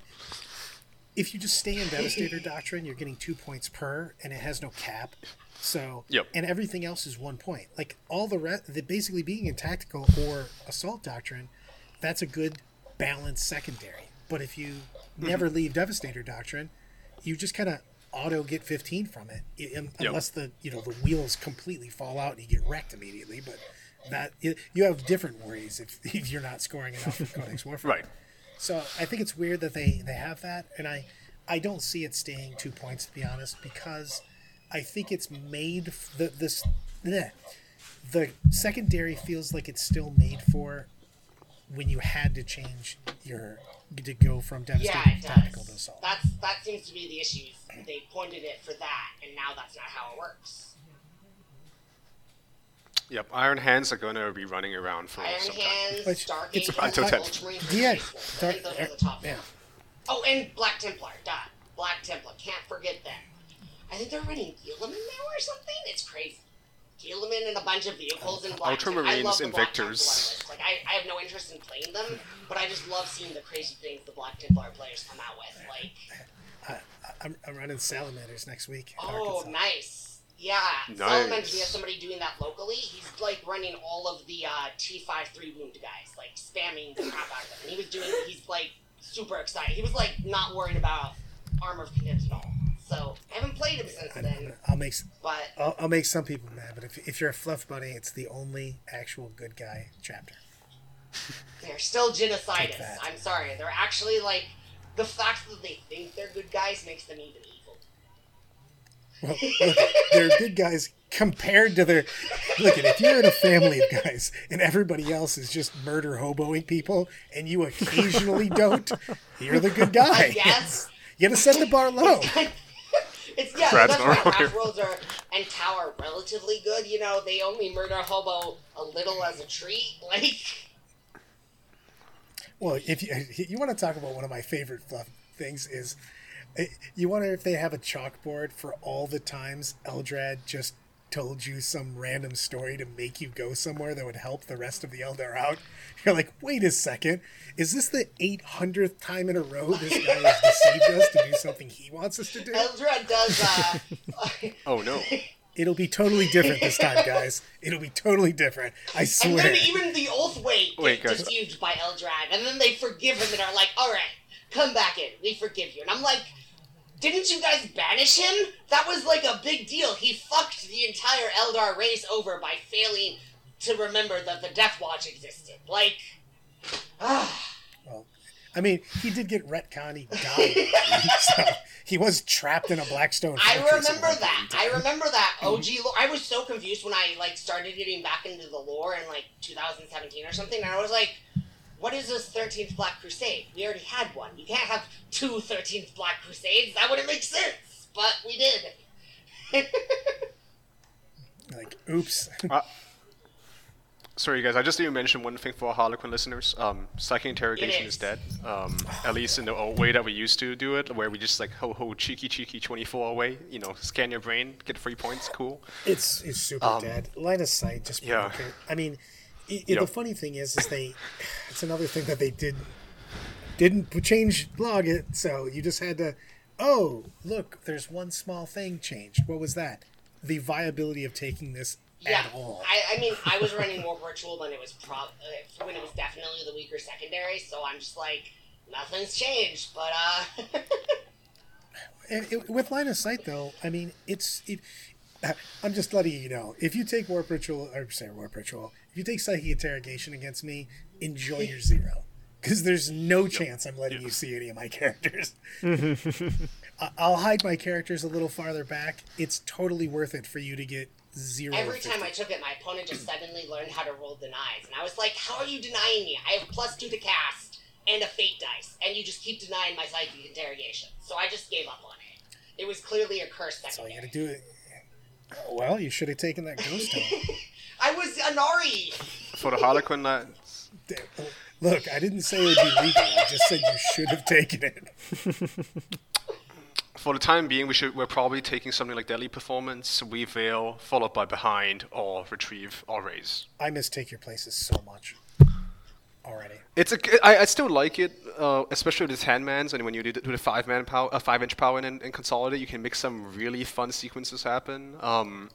if you just stay in Devastator Doctrine, you're getting two points per, and it has no cap. So, Yep. and everything else is one point. Like all the rest, the basically being in tactical or assault doctrine, that's a good balanced secondary. But if you mm-hmm. never leave Devastator Doctrine, you just kind of auto get 15 from it, i- um, un- unless the you know the wheels completely fall out and you get wrecked immediately. But that you have different worries if, if you're not scoring enough with Codex Warfare. Right. So I think it's weird that they they have that, and I I don't see it staying two points to be honest, because I think it's made f- the this bleh. the secondary feels like it's still made for when you had to change your to go from devastating yeah, to tactical to assault. That's that seems to be the issue. They pointed it for that, and now that's not how it works. Yep. Iron Hands are going to be running around for Iron some time. Hands, Which- Dark it's- Angels, Until ten. Ultramarines, Yeah, and Faithful. I Dark- think those are the top yeah. Oh, and Black Templar. Dot. Black Templar. Can't forget them. I think they're running Guilliman now or something. It's crazy. Guilliman and a bunch of vehicles and Black Templar. I Ultramarines love and Black Templar Victors. Like I, I have no interest in playing them, but I just love seeing the crazy things the Black Templar players come out with. Like, I'm, I'm running salamanders next week. oh, Arkansas. nice. Yeah, Nice. Salamanders, we have somebody doing that locally. He's like running all of the uh, T53 wound guys, like spamming the crap out of them. And he was doing, he's like super excited. He was like not worried about Armor of Contempt at all. So I haven't played him since I then, know, I'll make but I'll, I'll make some people mad, but if, if you're a fluff bunny, it's the only actual good guy chapter. they're still genocidists. I'm sorry. They're actually like, the fact that they think they're good guys makes them even evil. Well, look, they're good guys compared to their. Look, if you're in a family of guys and everybody else is just murder hoboing people, and you occasionally don't, you're the good guy. Yes. guess. You gotta set the bar low. It's yeah, Brad's that's why not wrong. Half Worlds are and Tau are relatively good. You know, they only murder hobo a little as a treat. Like, Well, if you you want to talk about one of my favorite fluff things is, you wonder if they have a chalkboard for all the times Eldrad just told you some random story to make you go somewhere that would help the rest of the Eldar out. You're like, wait a second, is this the 800th time in a row this guy has deceived us to do something he wants us to do? Eldrad does. Uh, Oh no. It'll be totally different this time, guys. It'll be totally different. I swear. and swear. then even the Oathweight Wait, gets guys. deceived by Eldrad, and then they forgive him and are like, "All right, come back in. We forgive you." And I'm like, didn't you guys banish him? That was like a big deal. He fucked the entire Eldar race over by failing to remember that the Death Watch existed. Like, ah. Well, I mean, he did get retcon. He died. so he was trapped in a Blackstone. I remember that. I remember that OG lore. I was so confused when I like started getting back into the lore in like 2017 or something, and I was like, "What is this 13th Black Crusade? We already had one. You can't have two 13th Black Crusades. That wouldn't make sense." But we did. Like, oops. Sorry, guys. I just need to mention one thing for our Harlequin listeners. Um, psychic interrogation It is is. dead. Um, at least in the old way that we used to do it, where we just like ho ho cheeky cheeky 24 away. You know, scan your brain, get free points. Cool. It's it's super Um, dead. Line of sight just yeah. broke. I mean, i i Yep. the funny thing is, is they. It's another thing that they did didn't change log it, so you just had to. Oh, look! There's one small thing changed. What was that? The viability of taking this yeah, at all. I, I mean, I was running warp ritual when it was pro- uh, when it was definitely the weaker secondary. So I'm just like, nothing's changed. But uh, And it, with line of sight, though, I mean, it's. It, I'm just letting you know. If you take warp ritual, or say warp ritual, if you take psychic interrogation against me, enjoy your zero, because there's no chance I'm letting you see any of my characters. I'll hide my characters a little farther back. It's totally worth it for you to get zero. Every time I took it, my opponent just suddenly learned how to roll denies, and I was like, "How are you denying me? I have plus two to cast and a fate dice, and you just keep denying my psychic interrogation." So I just gave up on it. It was clearly a curse That's all you secondary. gotta do. It. Well, you should have taken that ghost. I was Ynnari. For the Harlequin lads, Look, I didn't say it would be legal. I just said you should have taken it. for the time being, we should we're probably taking something like Deadly Performance, We Veil, followed by Behind or Retrieve or Raise. I miss take your places so much already. It's a, I, I still like it, uh, especially with the ten mans, and when you do the, do the five man power, uh, five inch power and, and consolidate, you can make some really fun sequences happen. Um,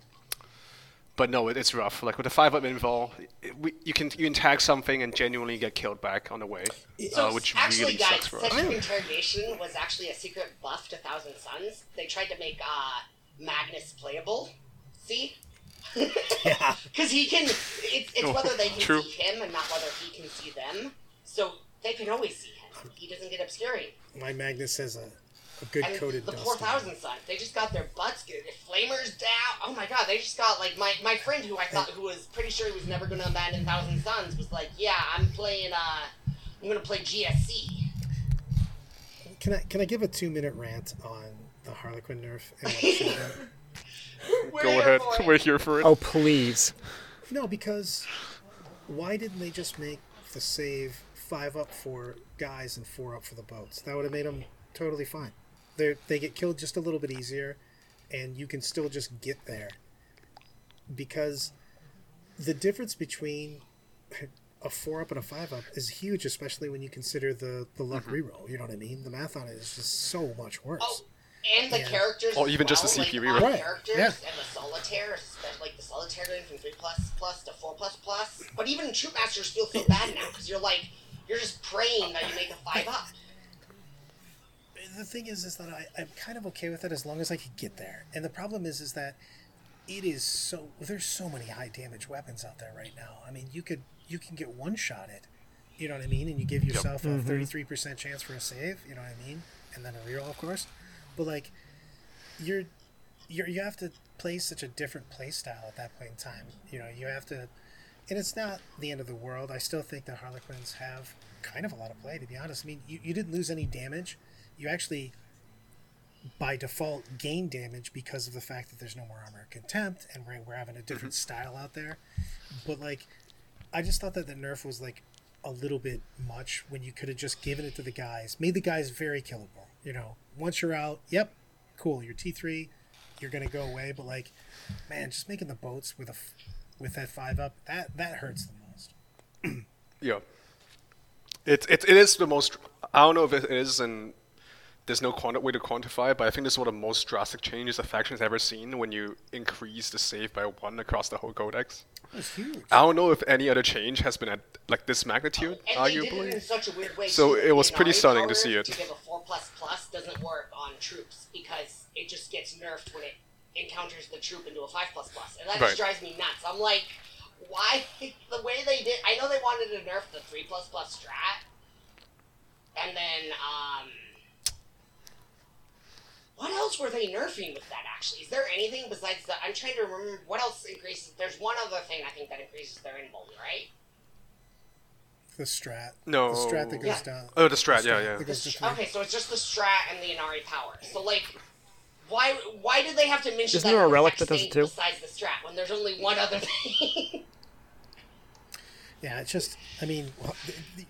but no, it, it's rough. Like with the five up invul, we, you can you can tag something and genuinely get killed back on the way, So uh, which actually, really guys, sucks for us. psychic interrogation was actually a secret buff to Thousand Suns. They tried to make uh, Magnus playable. See. Yeah. Because he can, it's, it's Oh, whether they can true. see him and not whether he can see them. So they can always see him. He doesn't get obscuring. My Magnus has a, a good And coated the four thousand poor on it. Thousand Sun, they just got their butts get flamers down. Oh my god, they just got like my my friend who I thought who was pretty sure he was never gonna abandon Thousand Suns was like, yeah, I'm playing. uh I'm gonna play GSC. Can I can I give a two minute rant on the Harlequin nerf? And what it should have been? We're Go ahead, for we're here for it. Oh, please. no, because why didn't they just make the save five up for guys and four up for the boats? That would have made them totally fine. They they get killed just a little bit easier, and you can still just get there. Because the difference between a four up and a five up is huge, especially when you consider the the luck mm-hmm. reroll. You know what I mean? The math on it is just so much worse. Oh, and the Yeah. characters. Or as even just the well, CP like, reroll. Right, Characters yeah. and the solitaire, especially like the solitaire going from three plus plus to four plus plus. But even troupe masters feel so bad now because you're like you're just praying that you make a five up. The thing is is that I, I'm kind of okay with it as long as I can get there. And the problem is is that it is so there's so many high damage weapons out there right now. I mean you could you can get one shot it, you know what I mean, and you give yourself a mm-hmm. thirty three percent chance for a save, you know what I mean? And then a reroll of course. But like you're you're you have to play such a different play style at that point in time. You know, you have to and it's not the end of the world. I still think that Harlequins have kind of a lot of play, to be honest. I mean, you, you didn't lose any damage. You actually, by default, gain damage because of the fact that there's no more armor contempt, and we're, we're having a different mm-hmm. style out there. But, like, I just thought that the nerf was, like, a little bit much when you could have just given it to the guys, made the guys very killable. You know, once you're out, yep, cool, you're T3, you're going to go away. But, like, man, just making the boats with a with that five up, that that hurts the most. Yeah. it's it, it is the most. I don't know if it is, and there's no quanti- way to quantify it, but I think this is one of the most drastic changes a faction has ever seen when you increase the save by one across the whole codex. That's huge. I don't know if any other change has been at like this magnitude, And they did it arguably. such a weird way. So too. it was In pretty Army stunning to see it. To give a four plus plus doesn't work on troops because it just gets nerfed when it encounters the troop into a five plus plus, and that Right. just drives me nuts. I'm like, why the way they did? I know they wanted to nerf the three plus plus strat, and then um, what else were they nerfing with that? Actually, is there anything besides that? I'm trying to remember what else increases. There's one other thing I think that increases their invuln, right? The strat. No. The strat that goes Yeah. down. Oh, the strat, yeah, That yeah. goes The str- okay, so it's just the strat and the Ynnari power. So like, why why did they have to mention Isn't that there a relic that does it too? Besides the strat, when there's only one other thing. Yeah, it's just. I mean,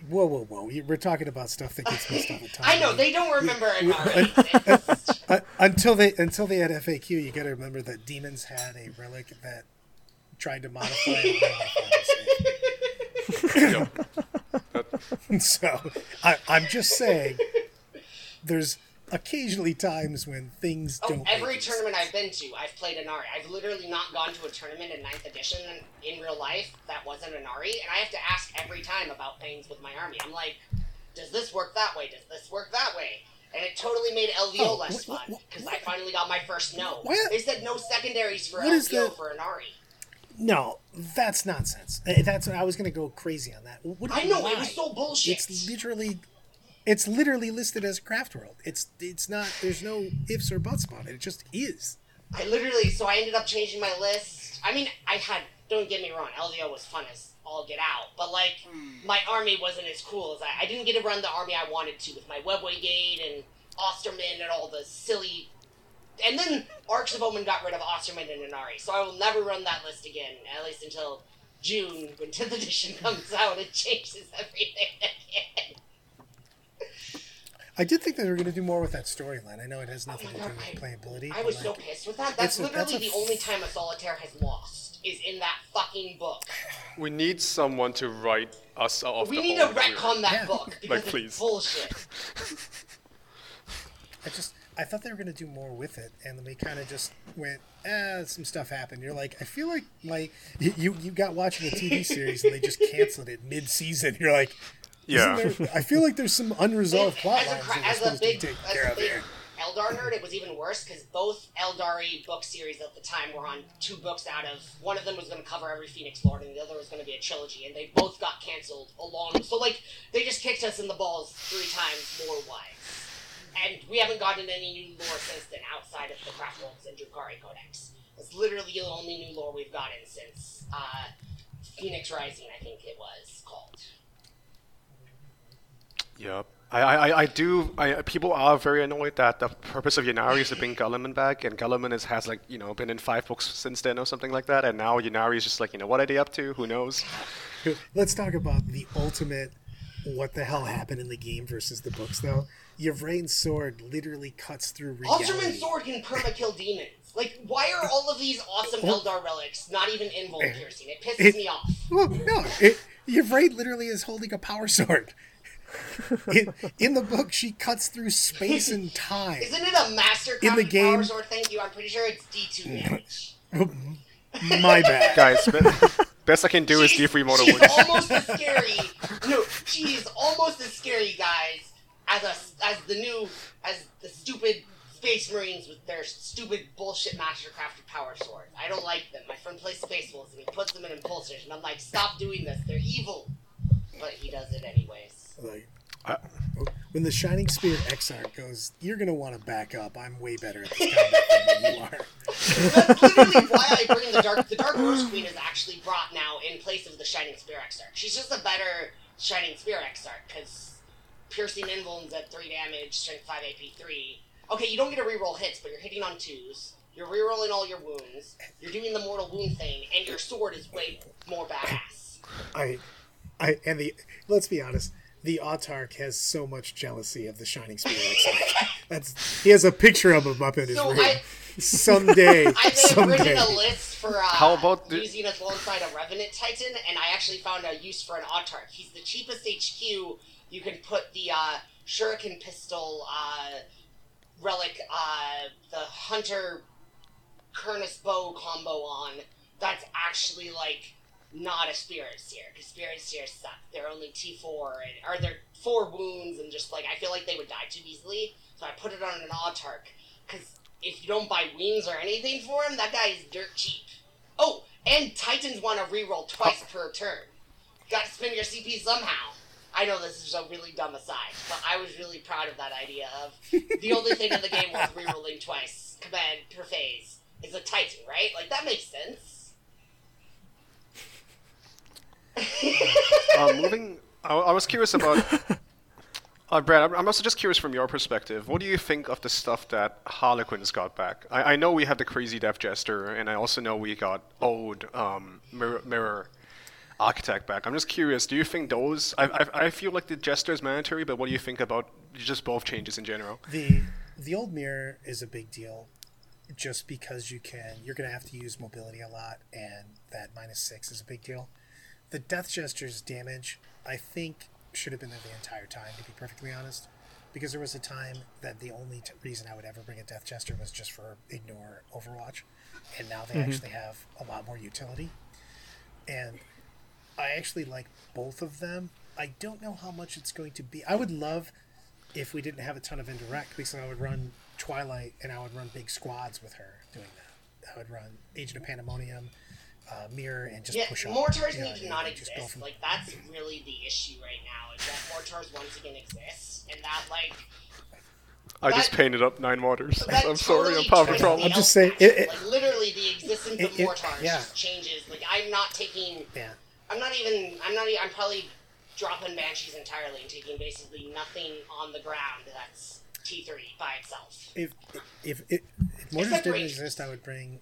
whoa, whoa, whoa! We're talking about stuff that gets missed all the time. I know they don't remember Ynnari. until they until they had FAQ, you got to remember that demons had a relic that tried to modify. it. so I, I'm just saying, there's occasionally times when things Oh, don't. every tournament I've been to, I've played Ynnari. I've literally not gone to a tournament in 9th edition in, real life that wasn't Ynnari, and I have to ask every time about things with my army. I'm like, does this work that way? Does this work that way? And it totally made LVO Oh, less wh- wh- fun because I finally got my first no. What? They said no secondaries for What is LVO for Ynnari. No, that's nonsense. Uh, That's I was going to go crazy on that. What, I know why? it was so bullshit. It's literally, it's literally listed as craft world. It's it's not. There's no ifs or buts about it. It just is. I literally, so I ended up changing my list. I mean, I had, don't get me wrong, LVO was fun as all get out, but like, hmm. my army wasn't as cool as I, I didn't get to run the army I wanted to with my Webway Gate and Osterman and all the silly. And then Arks of Omen got rid of Osterman and Ynnari, so I will never run that list again, at least until June when 10th edition comes out and changes everything again. I did think they were going to do more with that storyline. I know it has nothing my to do God, with I- playability. I but, was so pissed with that. That's It's a- that's literally a the only time a solitaire has lost, is in that fucking book. We need someone to write us off We the need to whole weird- retcon that Yeah. book because Like, it's please. bullshit. I just I thought they were going to do more with it, and then we kind of just went, eh, some stuff happened. You're like, I feel like like you you, you got watching a TV series and they just canceled it mid season. You're like, Yeah. There, I feel like there's some unresolved plot as a, lines cra- that we're as a supposed to be big, as care a big. Eldar nerd, it was even worse because both Eldari book series at the time were on two books out of one of them was going to cover every Phoenix Lord and the other was going to be a trilogy, and they both got canceled along. So like they just kicked us in the balls three times more wise. And we haven't gotten any new lore since then outside of the Craft Worlds and Drukhari Codex. It's literally the only new lore we've gotten since uh, Phoenix Rising, I think it was called. Yep. I, I, I do. I, people are very annoyed that the purpose of Ynnari is to bring Guilliman back, and Guilliman is, has like you know been in five books since then or something like that, and now Ynnari is just like you know what are they up to? Who knows? Let's talk about the ultimate what the hell happened in the game versus the books, though. Yvraine's sword literally cuts through reality. Ultraman Sword can perma-kill demons. Like, why are all of these awesome oh. Eldar relics not even invuln piercing? It pisses It- me off. Well, no, it, Yvraine literally is holding a power sword. In, in the book, she cuts through space and time. Isn't it a master In the game- sword? Thank you. I'm pretty sure it's D2 damage. My bad. Guys, be- best I can do is She's- D3 Mortal she's Wounds. almost as scary. No, she's almost as scary, guys, as a, as the new as the stupid Space Marines with their stupid bullshit Mastercrafted power swords. I don't like them. My friend plays Space Wolves and he puts them in impulsors, and I'm like, stop doing this. They're evil. But he does it anyways. Like, Uh, when the Shining Spear Exarch goes, you're going to want to back up. I'm way better at this combat than you are. That's literally why I bring the Dark. The Dark Rose Queen is actually brought now in place of the Shining Spear Exarch. She's just a better Shining Spear Exarch because piercing invulns at three damage, strength five, AP three. Okay, you don't get to reroll hits, but you're hitting on twos. You're rerolling all your wounds. You're doing the mortal wound thing, and your sword is way more badass. I, I, and the, let's be honest, the Autarch has so much jealousy of the Shining Spear Exarch. That's, he has a picture of him up in his So room. I- Someday, I may have someday. written a list for uh, How about the- using it alongside a Revenant Titan, and I actually found a use for an Autarch. He's the cheapest HQ. You can put the uh, Shuriken pistol uh, relic, uh, the Hunter Kurnous bow combo on. That's actually like not a Spirit Seer because Spirit Seers suck. They're only T four and or they're four wounds and just like I feel like they would die too easily. So I put it on an Autarch because if you don't buy wings or anything for him, that guy is dirt cheap. Oh, and Titans want to reroll twice per turn. Got to spend your CP somehow. I know this is a really dumb aside, but I was really proud of that idea of the only thing in the game was rerolling twice command per phase is a Titan, right? Like that makes sense. Uh, moving, I, I was curious about. Uh, Brad, I'm, I'm also just curious from your perspective. What do you think of the stuff that Harlequins got back? I, I know we had the crazy Death Jester, and I also know we got old um, Mirror, Mirror Architect back. I'm just curious. Do you think those? I, I, I feel like the Jester is mandatory, but what do you think about just both changes in general? The the old mirror is a big deal, just because you can. You're going to have to use mobility a lot, and that minus six is a big deal. The Death Jester's damage, I think, should have been there the entire time, to be perfectly honest. Because there was a time that the only t- reason I would ever bring a Death Jester was just for ignore Overwatch, and now they mm-hmm. actually have a lot more utility. And I actually like both of them. I don't know how much it's going to be. I would love if we didn't have a ton of indirect, because I would run Twilight and I would run big squads with her doing that. I would run Agent of Pandemonium, uh, Mirror, and just yeah, push up. mortars you know, need to and not exist. from- Like that's really the issue right now is that mortars once again exist, and that like I just painted up nine waters. that I'm sorry, I'm having a problem. I'm just saying, it- it- like literally the existence of it- it- mortars yeah. just changes. Like I'm not taking. yeah. I'm not even. I'm not. I'm probably dropping banshees entirely and taking basically nothing on the ground that's T3 by itself. If if, if, if mortars Except didn't ranged. exist, I would bring.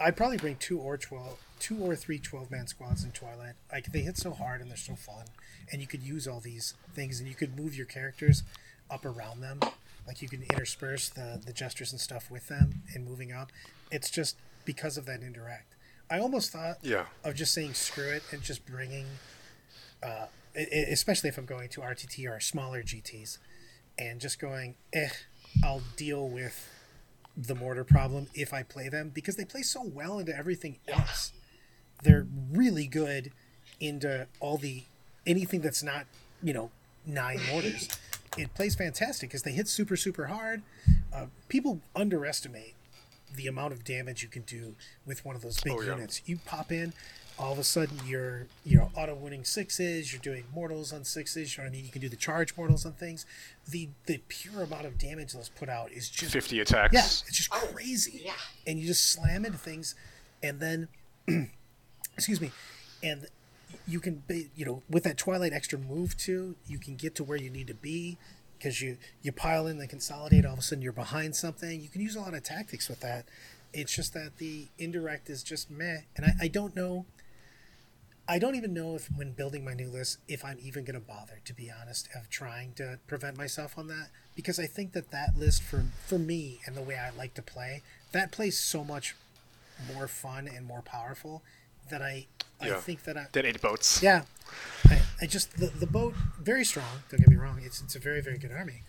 I'd probably bring two or twelve, two or three 12 man squads in Twilight. Like they hit so hard and they're so fun, and you could use all these things, and you could move your characters up around them. Like you can intersperse the the gestures and stuff with them and moving up. It's just because of that indirect. I almost thought Yeah. of just saying screw it and just bringing, uh, especially if I'm going to RTT or smaller GTs, and just going, eh, I'll deal with the mortar problem if I play them because they play so well into everything else. They're really good into all the anything that's not you know nine mortars. It plays fantastic because they hit super super hard. Uh, people underestimate the amount of damage you can do with one of those big Oh, yeah. units. You pop in, all of a sudden you're you're auto winning sixes. You're doing mortals on sixes. You know what I mean? You can do the charge mortals on things. The the pure amount of damage that's put out is just 50 attacks. yeah, it's just oh, crazy. yeah. And you just slam into things, and then, excuse me, and you can, be, you know, with that Twilight extra move too, you can get to where you need to be because you you pile in the consolidate. All of a sudden, you're behind something. You can use a lot of tactics with that. It's just that the indirect is just meh, and I, I don't know. I don't even know if, when building my new list, if I'm even going to bother, to be honest, of trying to prevent myself on that, because I think that that list for for me and the way I like to play, that plays so much more fun and more powerful that I I think that I Then eight boats. yeah, I, I just the, the boat very strong. Don't get me wrong; it's it's a very very good army,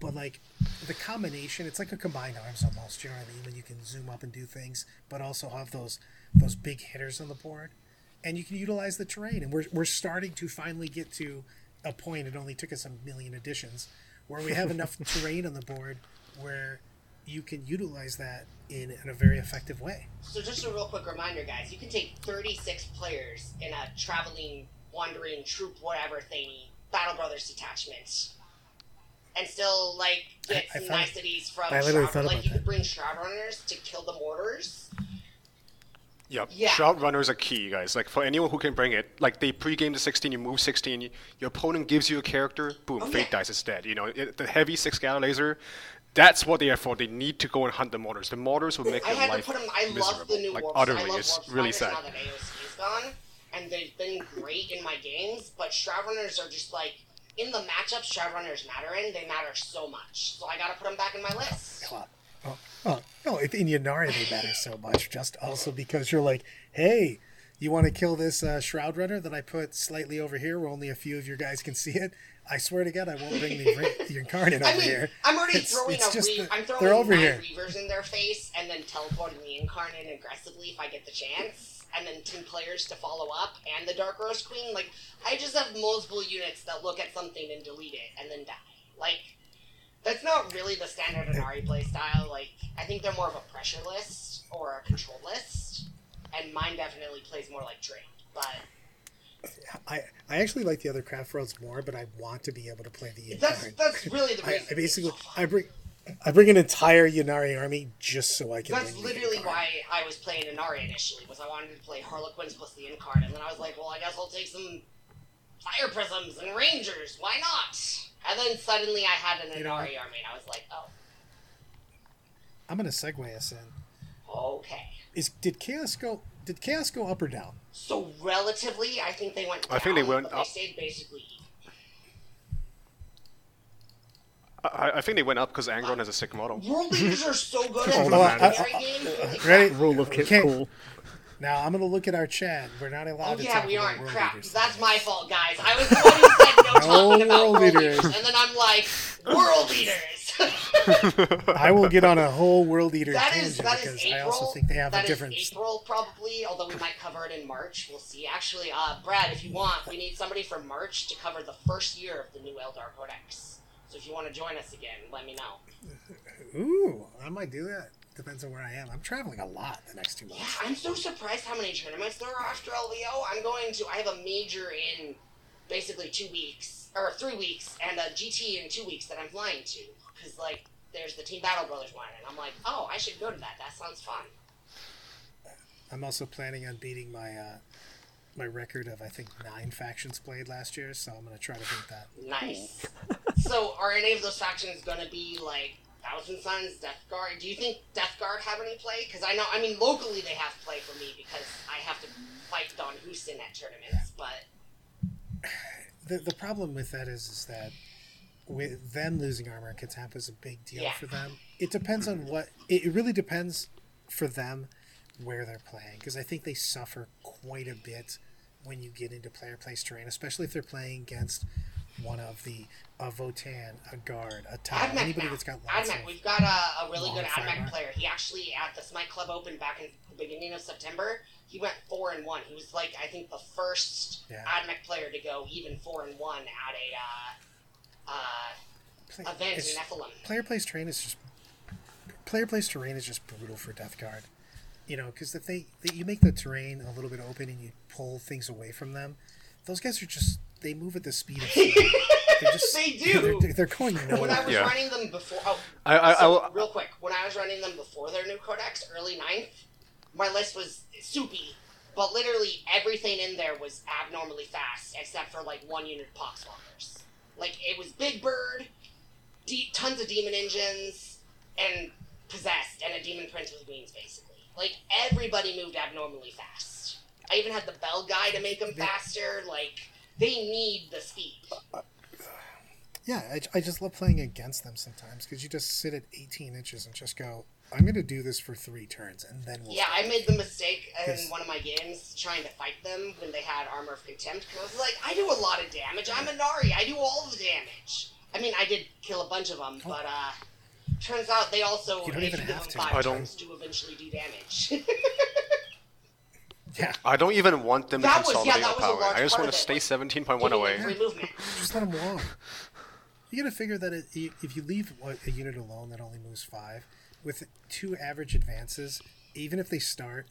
but like the combination, it's like a combined arms almost. You know what I mean? When you can zoom up and do things, but also have those those big hitters on the board, and you can utilize the terrain. And we're we're starting to finally get to a point. It only took us a million additions where we have enough terrain on the board where you can utilize that in, in a very effective way. So just a real quick reminder, guys, you can take 36 players in a traveling, wandering troop, whatever thingy, Battle Brothers detachment, and still like get I- I some thought- niceties from I literally Shroud. thought Like about you could bring Shroud Runners to kill the mortars. Yep. Yeah. Shroud runners are key, guys. Like for anyone who can bring it, like they pre-game to 16, you move 16, your opponent gives you a character, boom, Oh, fate yeah. dice is dead. You know, it, the heavy six gallon laser, that's what they are for. They need to go and hunt the mortars. The mortars will make I your had to life put them. I miserable. love the new like warp. utterly, I love it's warp really spiders sad. now that AOC's gone, and they've been great in my games. But Shroud Runners are just like in the matchups. Shroud Runners matter in. They matter so much. So I gotta put them back in my list. Club. Oh, oh, no, if in Ynnari they matter so much, just also because you're like, hey, you want to kill this uh, Shroud Runner that I put slightly over here where only a few of your guys can see it? I swear to God, I won't bring the, the Incarnate over I mean, here. I'm already It's- throwing it's a just re- the- I'm throwing they're over here. reavers in their face and then teleporting the incarnate aggressively if I get the chance, and then ten players to follow up and the Dark Rose Queen. Like I just have multiple units that look at something and delete it and then die. Like that's not really the standard Ynnari playstyle. Like, I think they're more of a pressure list or a control list, and mine definitely plays more like Drake. But I, I actually like the other craft worlds more, but I want to be able to play the that's entire. that's really the I, reason. I basically so. I bring I bring an entire Ynnari army just so I can. That's literally why I was playing Ynnari initially, was I wanted to play Harlequins plus the Yncarne, and then I was like, well, I guess I'll take some Fire Prisms and Rangers, why not? And then suddenly I had an You know- army, and I was like, oh, I'm gonna segue us in. okay. Is did chaos go? Did chaos go up or down? So relatively, I think they went. I think they went but They up. stayed basically. I, I think they went up because Angron has a sick model. World Eaters are so good at Hold the on, secondary game. Ready? Rule of kit, cool. Now I'm gonna look at our chat. We're not allowed Oh to yeah, talk we about aren't. world Crap. leaders. That's my fault, guys. I was the one who said no talking about world world leaders. leaders, and then I'm like, world leaders. I will get on a whole world eater That is tangent that is because April. I also think they have That a is different. April probably, although we might cover it in March. We'll see. Actually, uh, Brad, if you want, we need somebody from March to cover the first year of the new Eldar Codex. So if you want to join us again, let me know. Ooh, I might do that. Depends on where I am. I'm traveling a lot the next two months. Yeah, months. I'm so surprised how many tournaments there are after LVO. I'm going to. I have a major in basically two weeks or three weeks, and a GT in two weeks that I'm flying to. Because like, there's the Team Battle Brothers one, and I'm like, oh, I should go to that. That sounds fun. I'm also planning on beating my uh, my record of I think nine factions played last year, so I'm gonna try to beat that. Nice. so, are any of those factions going to be like Thousand Sons, Death Guard? Do you think Death Guard have any play? Because I know, I mean, locally they have play for me because I have to fight Don Houston at tournaments. But The the problem with that is is that with them losing Armor of Contempt was a big deal Yeah. for them. It depends on what it, really depends for them where they're playing because I think they suffer quite a bit when you get into player place terrain, especially if they're playing against one of the a Votann, a guard, a top, anybody now. that's got lots of we've got a, a really good Admech player. He actually at the Smite Club Open back in the beginning of September, he went four and one. He was like I think the first Yeah. Player to go even four and one at a uh, play, uh, event in Nephilim. player place terrain is just player place terrain is just brutal for Death Guard. You know, because if they, they you make the terrain a little bit open and you pull things away from them, those guys are just they move at the speed of sound. They're just They do. They're, they're going When I was Yeah. running them before, oh, I, I, I so, will, real quick, when I was running them before their new codex, early 9th, my list was soupy, but literally everything in there was abnormally fast, except for like one unit of Poxwalkers. Like, it was Big Bird, de- tons of Demon Engines, and Possessed, and a Demon Prince with wings, basically. Like, everybody moved abnormally fast. I even had the Bell guy to make them faster. Like, they need the speed. Yeah, I, I just love playing against them sometimes because you just sit at 18 inches and just go, I'm going to do this for three turns and then we'll. Yeah, I made the mistake in one of my games trying to fight them when they had Armor of Contempt. 'cause I was like, I do a lot of damage. I'm a Ynnari. I do all the damage. I mean, I did kill a bunch of them, but uh, turns out they also, You don't if even you have to. five I don't- turns, do eventually do damage. Yeah, I don't even want them to That was- yeah, consolidate that our was a power. large I just want to stay 17.1 away. them just let them walk. You got to figure that it, if you leave a a unit alone that only moves five, with two average advances, even if they start,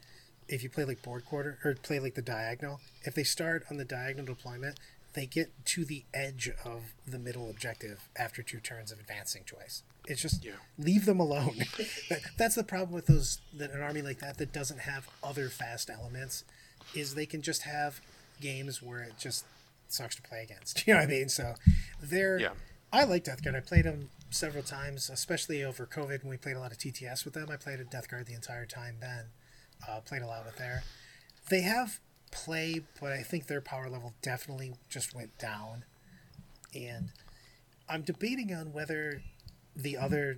if you play like board quarter or play like the diagonal, if they start on the diagonal deployment, they get to the edge of the middle objective after two turns of advancing twice. It's just Yeah. leave them alone. That's the problem with those that an army like that that doesn't have other fast elements, is they can just have games where it just sucks to play against. You know what I mean? So they're. Yeah. I like Death Guard. I played them several times, especially over COVID when we played a lot of TTS with them. I played a Death Guard the entire time then. Uh, played a lot with there. They have play, but I think their power level definitely just went down. And I'm debating on whether the other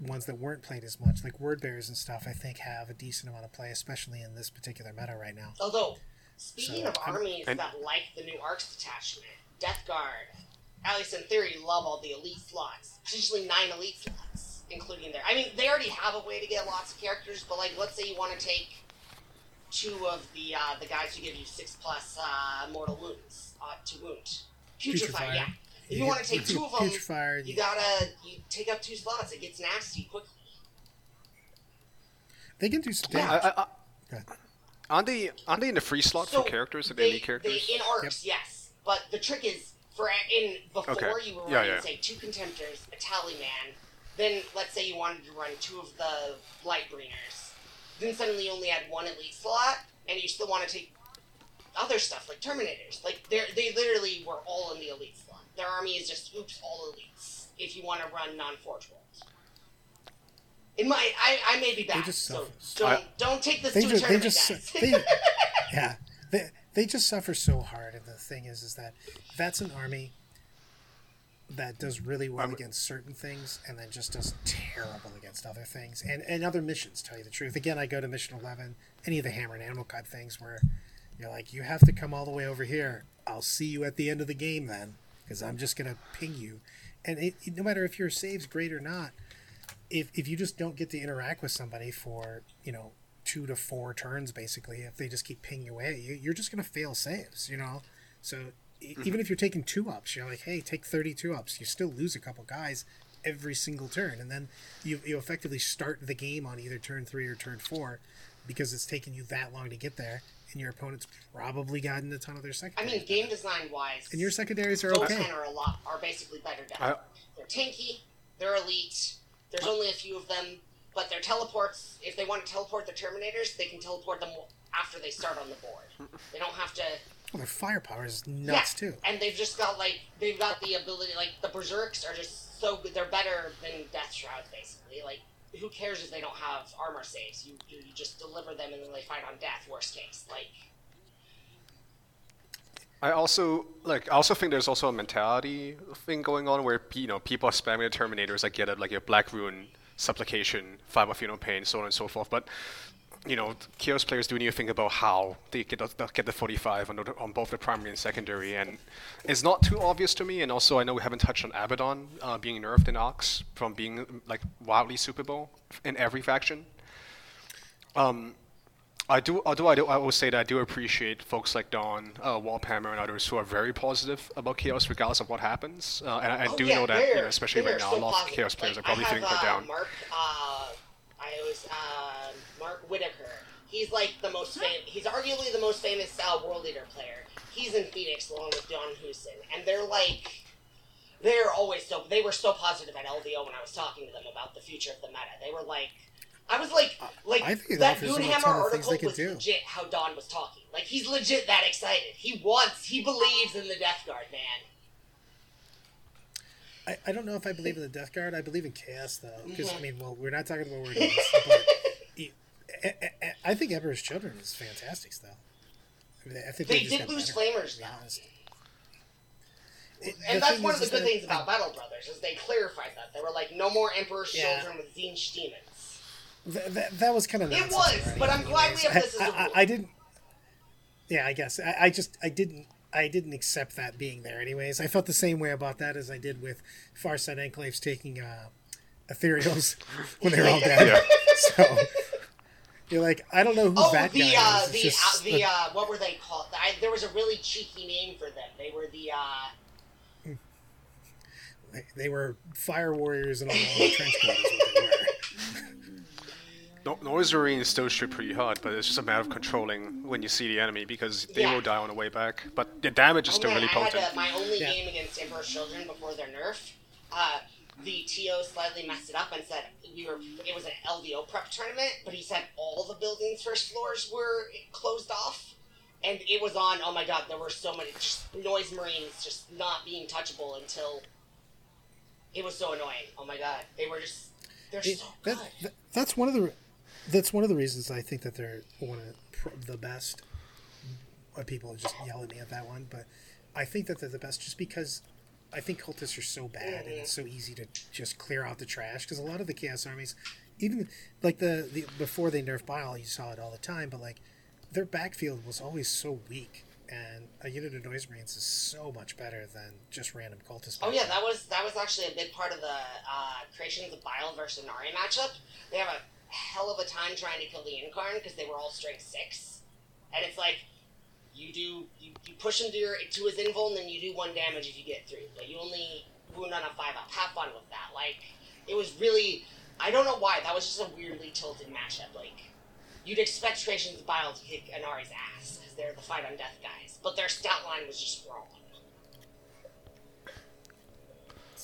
ones that weren't played as much, like Word Bearers and stuff, I think have a decent amount of play, especially in this particular meta right now. Although, speaking So, of I'm- armies and- that like the new Arks detachment, Death Guard, at least in theory, love all the elite slots. Potentially nine elite slots, including there. I mean, they already have a way to get lots of characters, but like, let's say you want to take two of the uh, the guys who give you six plus uh, mortal wounds uh, to wound. Putrefy, Putrefy. yeah. If you want to take two of them, Putrefire, you gotta you take up two slots. It gets nasty quickly. They can do some Yeah, damage. I, I, aren't they aren't they in the free slot So for characters, like they, elite characters? They, in arcs, yes. But the trick is, for in before Okay. you were Yeah, running, yeah. say, two contemptors, a Tallyman. Then let's say you wanted to run two of the light greeners. Then suddenly you only had one elite slot, and you still want to take other stuff like Terminators. Like they they literally were all in the elite slot. Their army is just oops all elites. If you want to run non-forge worlds. It might. I, I may be bad. just so don't I- don't take this they to a just they just guys. they yeah they they just suffer so hard and the thing is is that that's an army that does really well I'm- against certain things and then just does terrible against other things and and other missions tell you the truth again i go to mission 11 any of the hammer and animal cod things where you're like you have to come all the way over here i'll see you at the end of the game then because i'm just gonna ping you. And it, no matter if your save's great or not if if you just don't get to interact with somebody for you know two to four turns basically if they just keep pinging you away you, you're just going to fail saves you know? So e- mm-hmm. even if you're taking two ups you're like hey take 32 ups you still lose a couple guys every single turn and then you, you effectively start the game on either turn three or turn four because it's taken you that long to get there and your opponent's probably gotten a ton of their secondaries. I mean, game design wise, and your secondaries are those okay ten are a lot are basically better done. I- they're tanky, they're elite. There's only a few of them, but their teleports. If they want to teleport their Terminators, they can teleport them after they start on the board. They don't have to. well, their firepower is nuts yeah, too And they've just got like they've got the ability. Like the Berserks are just so good. They're better than Death Shrouds, basically. Like who cares if they don't have armor saves? You you, just deliver them and then they fight on death. Worst case, like. I also like. I also think there's also a mentality thing going on where you know people are spamming the Terminators. I get it, like your Black Rune, Supplication, Five of Funeral Pain, so on and so forth. But you know, Chaos players do need to think about how they get the, get the 45 on, the, on both the primary and secondary, and it's not too obvious to me. And also, I know we haven't touched on Abaddon uh, being nerfed in Arks from being like wildly Super Bowl in every faction. Um, I do, although I do, I will say that I do appreciate folks like Don, uh, and others who are very positive about Chaos, regardless of what happens. Uh, and I, I Oh, do yeah, know that, you know, especially right now, a lot of. Chaos players Like, are probably have, feeling put uh, down. Mark, uh, I was uh, Mark Whitaker. He's like the most famous. He's arguably the most famous uh, World Eater player. He's in Phoenix along with Don Houston, and they're like, they're always so. They were so positive at LVO when I was talking to them about the future of the meta. They were like, I was like, like I think that Goonhammer ton of things article was do. legit. How Don was talking, like he's legit that excited. He wants, he believes in the Death Guard, man. I, I don't know if I believe in the Death Guard. I believe in Chaos, though. Because, Mm-hmm. I mean, well, we're not talking about Word Games, but e- I- I- I think Emperor's Children is fantastic still. I, mean, I think They did lose flamers, though. honest. It- And that's one of the good that things about Battle Brothers is they clarified that. They were like, no more Emperor's Yeah. Children with Tzeentch demons. Th- that, that was kind of It was, but I'm glad we have this as a I, I. I didn't. Yeah, I guess I, I just I didn't I didn't accept that being there. Anyways, I felt the same way about that as I did with Farsight Enclaves taking uh, ethereals when they were all dead. Yeah. So you're like, I don't know who Oh, that the guy uh, is. It's the just uh, the uh, what were they called? I, there was a really cheeky name for them. They were the uh, they- they were fire warriors and all long trench coat. No, Noise Marine still shoot pretty hard, but it's just a matter of controlling when you see the enemy because they Yeah. will die on the way back. But the damage is oh still man, really I had potent. uh, my only Yeah. game against Emperor's Children before their nerf. Uh, the TO slightly messed it up and said we were it was an LVO prep tournament, but he said all the building's first floors were closed off. And it was on. Oh my god, there were so many just noise marines just not being touchable until it was so annoying. Oh my god, they were just they're It- so that, good. that- that's one of the that's one of the reasons I think that they're one of the best. People just yell at me at that one, but I think that they're the best just because I think cultists are so bad and it's so easy to just clear out the trash because a lot of the chaos armies, even like the, the before they nerfed Bile, you saw it all the time, but like their backfield was always so weak. And a unit of noise marines is so much better than just random cultists. Oh yeah, that was that was actually a big part of the uh, creations of the Bile versus Ynnari matchup. They have a hell of a time trying to kill the Yncarne because they were all strength six, and it's like You do you, you push him to your to his invul, and then you do one damage if you get through. But you only wound on a five up. Have fun with that. Like it was really. I don't know why. That was just a weirdly tilted matchup. Like you'd expect Trajan's Bile to kick Ynnari's ass because they're the fight on death guys, but their stat line was just wrong.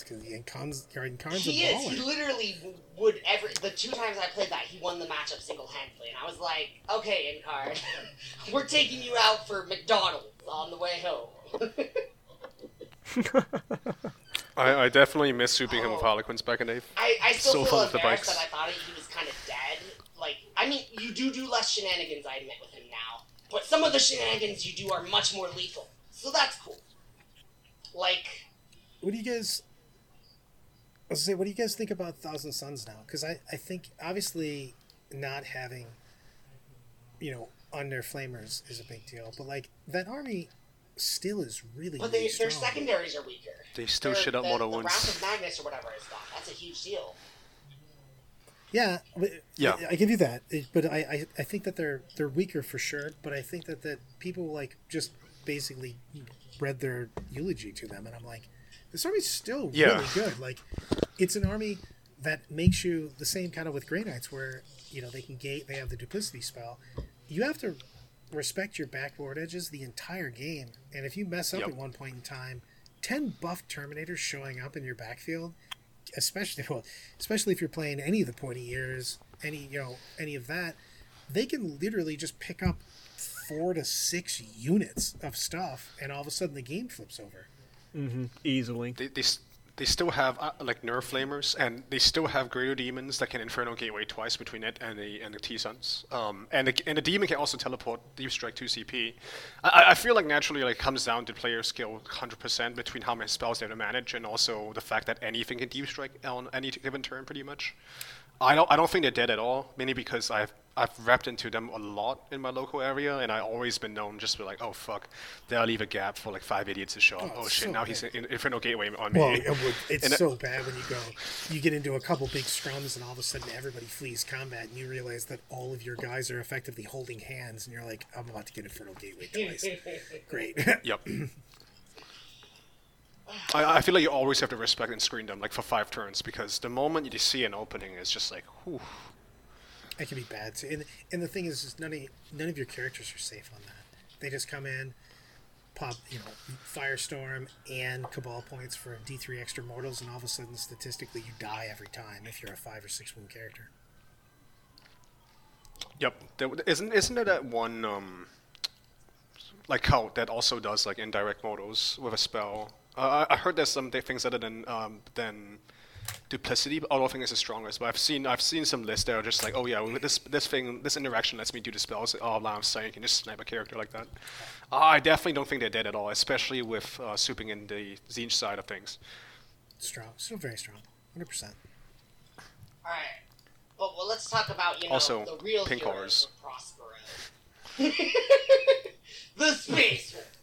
It's because Yncarne's, Yncarne's He a is. He literally would ever. the two times I played that he won the matchup single handedly, and I was like, okay, Yncarne, we're taking you out for McDonald's on the way home. I, I definitely miss souping him with Oh. Harlequins back in the day. I, I still So feel fun the embarrassed bikes. that I thought he was kind of dead. Like, I mean, you do do less shenanigans, I admit, with him now, but some of the shenanigans you do are much more lethal, so that's cool. Like, What do you guys? I was say, what do you guys think about Thousand Sons now? Because I, I think obviously not having, you know, under their flamers is a big deal, but like that army still is really. but really their strong. secondaries are weaker. They still Their- shit out the, Mortal the Wounds. Wrath of Magnus or whatever is gone. That's a huge deal. Yeah, Yeah. I, I give you that. But I, I, I think that they're they're weaker for sure. But I think that that people like just basically read their eulogy to them, and I'm like, this army's still Yeah. really good. Like, it's an army that makes you the same kind of with Grey Knights, where you know they can gate, they have the duplicity spell. You have to respect your backboard edges the entire game, and if you mess up Yep. at one point in time, ten buff Terminators showing up in your backfield especially well, especially if you're playing any of the pointy ears, any you know any of that, they can literally just pick up four to six units of stuff, and all of a sudden the game flips over. Easily. They, they, they still have uh, like nerf flamers, and they still have greater demons that can Infernal Gateway twice between it and the and the T Sons. Um, and the, and the demon can also teleport Deep Strike 2 CP. I- I, I feel like naturally like comes down to player skill 100% between how many spells they have to manage, and also the fact that anything can Deep Strike on any given turn pretty much. I don't I don't think they're dead at all, mainly because I've I've wrapped into them a lot in my local area, and I've always been known just to be like, oh fuck, they'll leave a gap for like five idiots to show up. Oh, Oh, shit, so now he's bad. in Infernal Gateway on me. Well, it would, it's And it- so bad when you go, you get into a couple big scrums, and all of a sudden everybody flees combat, and you realize that all of your guys are effectively holding hands, and you're like, I'm about to get Infernal Gateway twice. Great. Yep. I, I feel like you always have to respect and screen them like for five turns because the moment you see an opening, it's just like, whew. It can be bad too. And, and the thing is, is none of none of your characters are safe on that. They just come in, pop, you know, Firestorm and Cabal points for D three extra mortals, and all of a sudden, statistically, you die every time if you're a five or six wound character. Yep. There, isn't isn't there that one um like cult that also does like indirect modals with a spell? Uh, I I heard there's some things other than um than duplicity, but I don't think it's the strongest. But I've seen I've seen some lists that are just like, oh yeah, well, this this thing this interaction lets me do the spells. Oh, now I'm saying you can just snipe a character like that. Uh, I definitely don't think they're dead at all, especially with uh, souping in the Tzeentch side of things. Strong, still very strong, hundred percent. All right, but well, let's talk about you know Also, the real pink heroes of Prospero. the Space Wolves.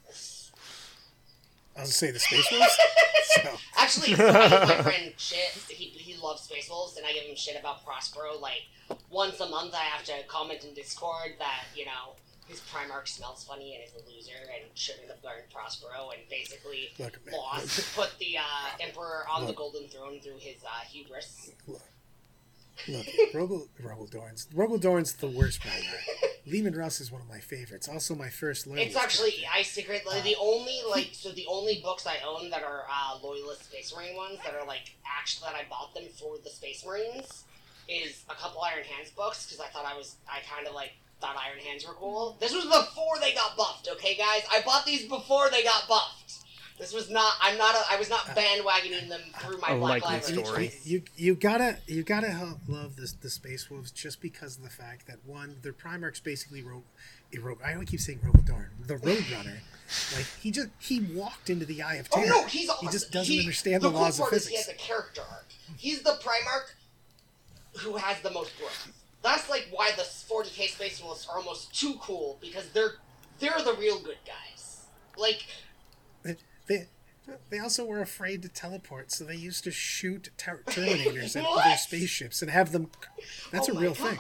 I was gonna say the Space Wolves. so Actually, I give my friend shit. He, he loves Space Wolves, and I give him shit about Prospero. Like, once a month, I have to comment in Discord that, you know, his Primarch smells funny and is a loser and shouldn't have learned Prospero, and basically Look, lost, put the uh, Emperor on the Golden Throne through his uh, hubris. look, look, Robo Robodorn's Robodorn's the worst guy. Leman Russ is one of my favorites. Also, my first loyalist. It's actually character. I secret like, the only like so the only books I own that are uh, loyalist Space Marine ones that are like actually that I bought them for the Space Marines is a couple Iron Hands books because I thought I was I kind of like thought Iron Hands were cool. This was before they got buffed, okay, guys. I bought these before they got buffed. This was not. I'm not. A, I was not bandwagoning them through my A Black likely Library. story. choice. You you gotta you gotta ho- love this the Space Wolves just because of the fact that one their Primarch's basically wrote. a ro- I always keep saying Robodorn the Roadrunner, like he just he walked into the Eye of Oh no, he's he just doesn't He- understand the the, laws cool of part is he has a character arc. He's the Primarch who has the most growth. That's like why the 40k Space Wolves are almost too cool because they're they're the real good guys. Like They, they they also were afraid to teleport, so they used to shoot ter- Terminators at What? other spaceships and have them. That's oh a my real God. thing.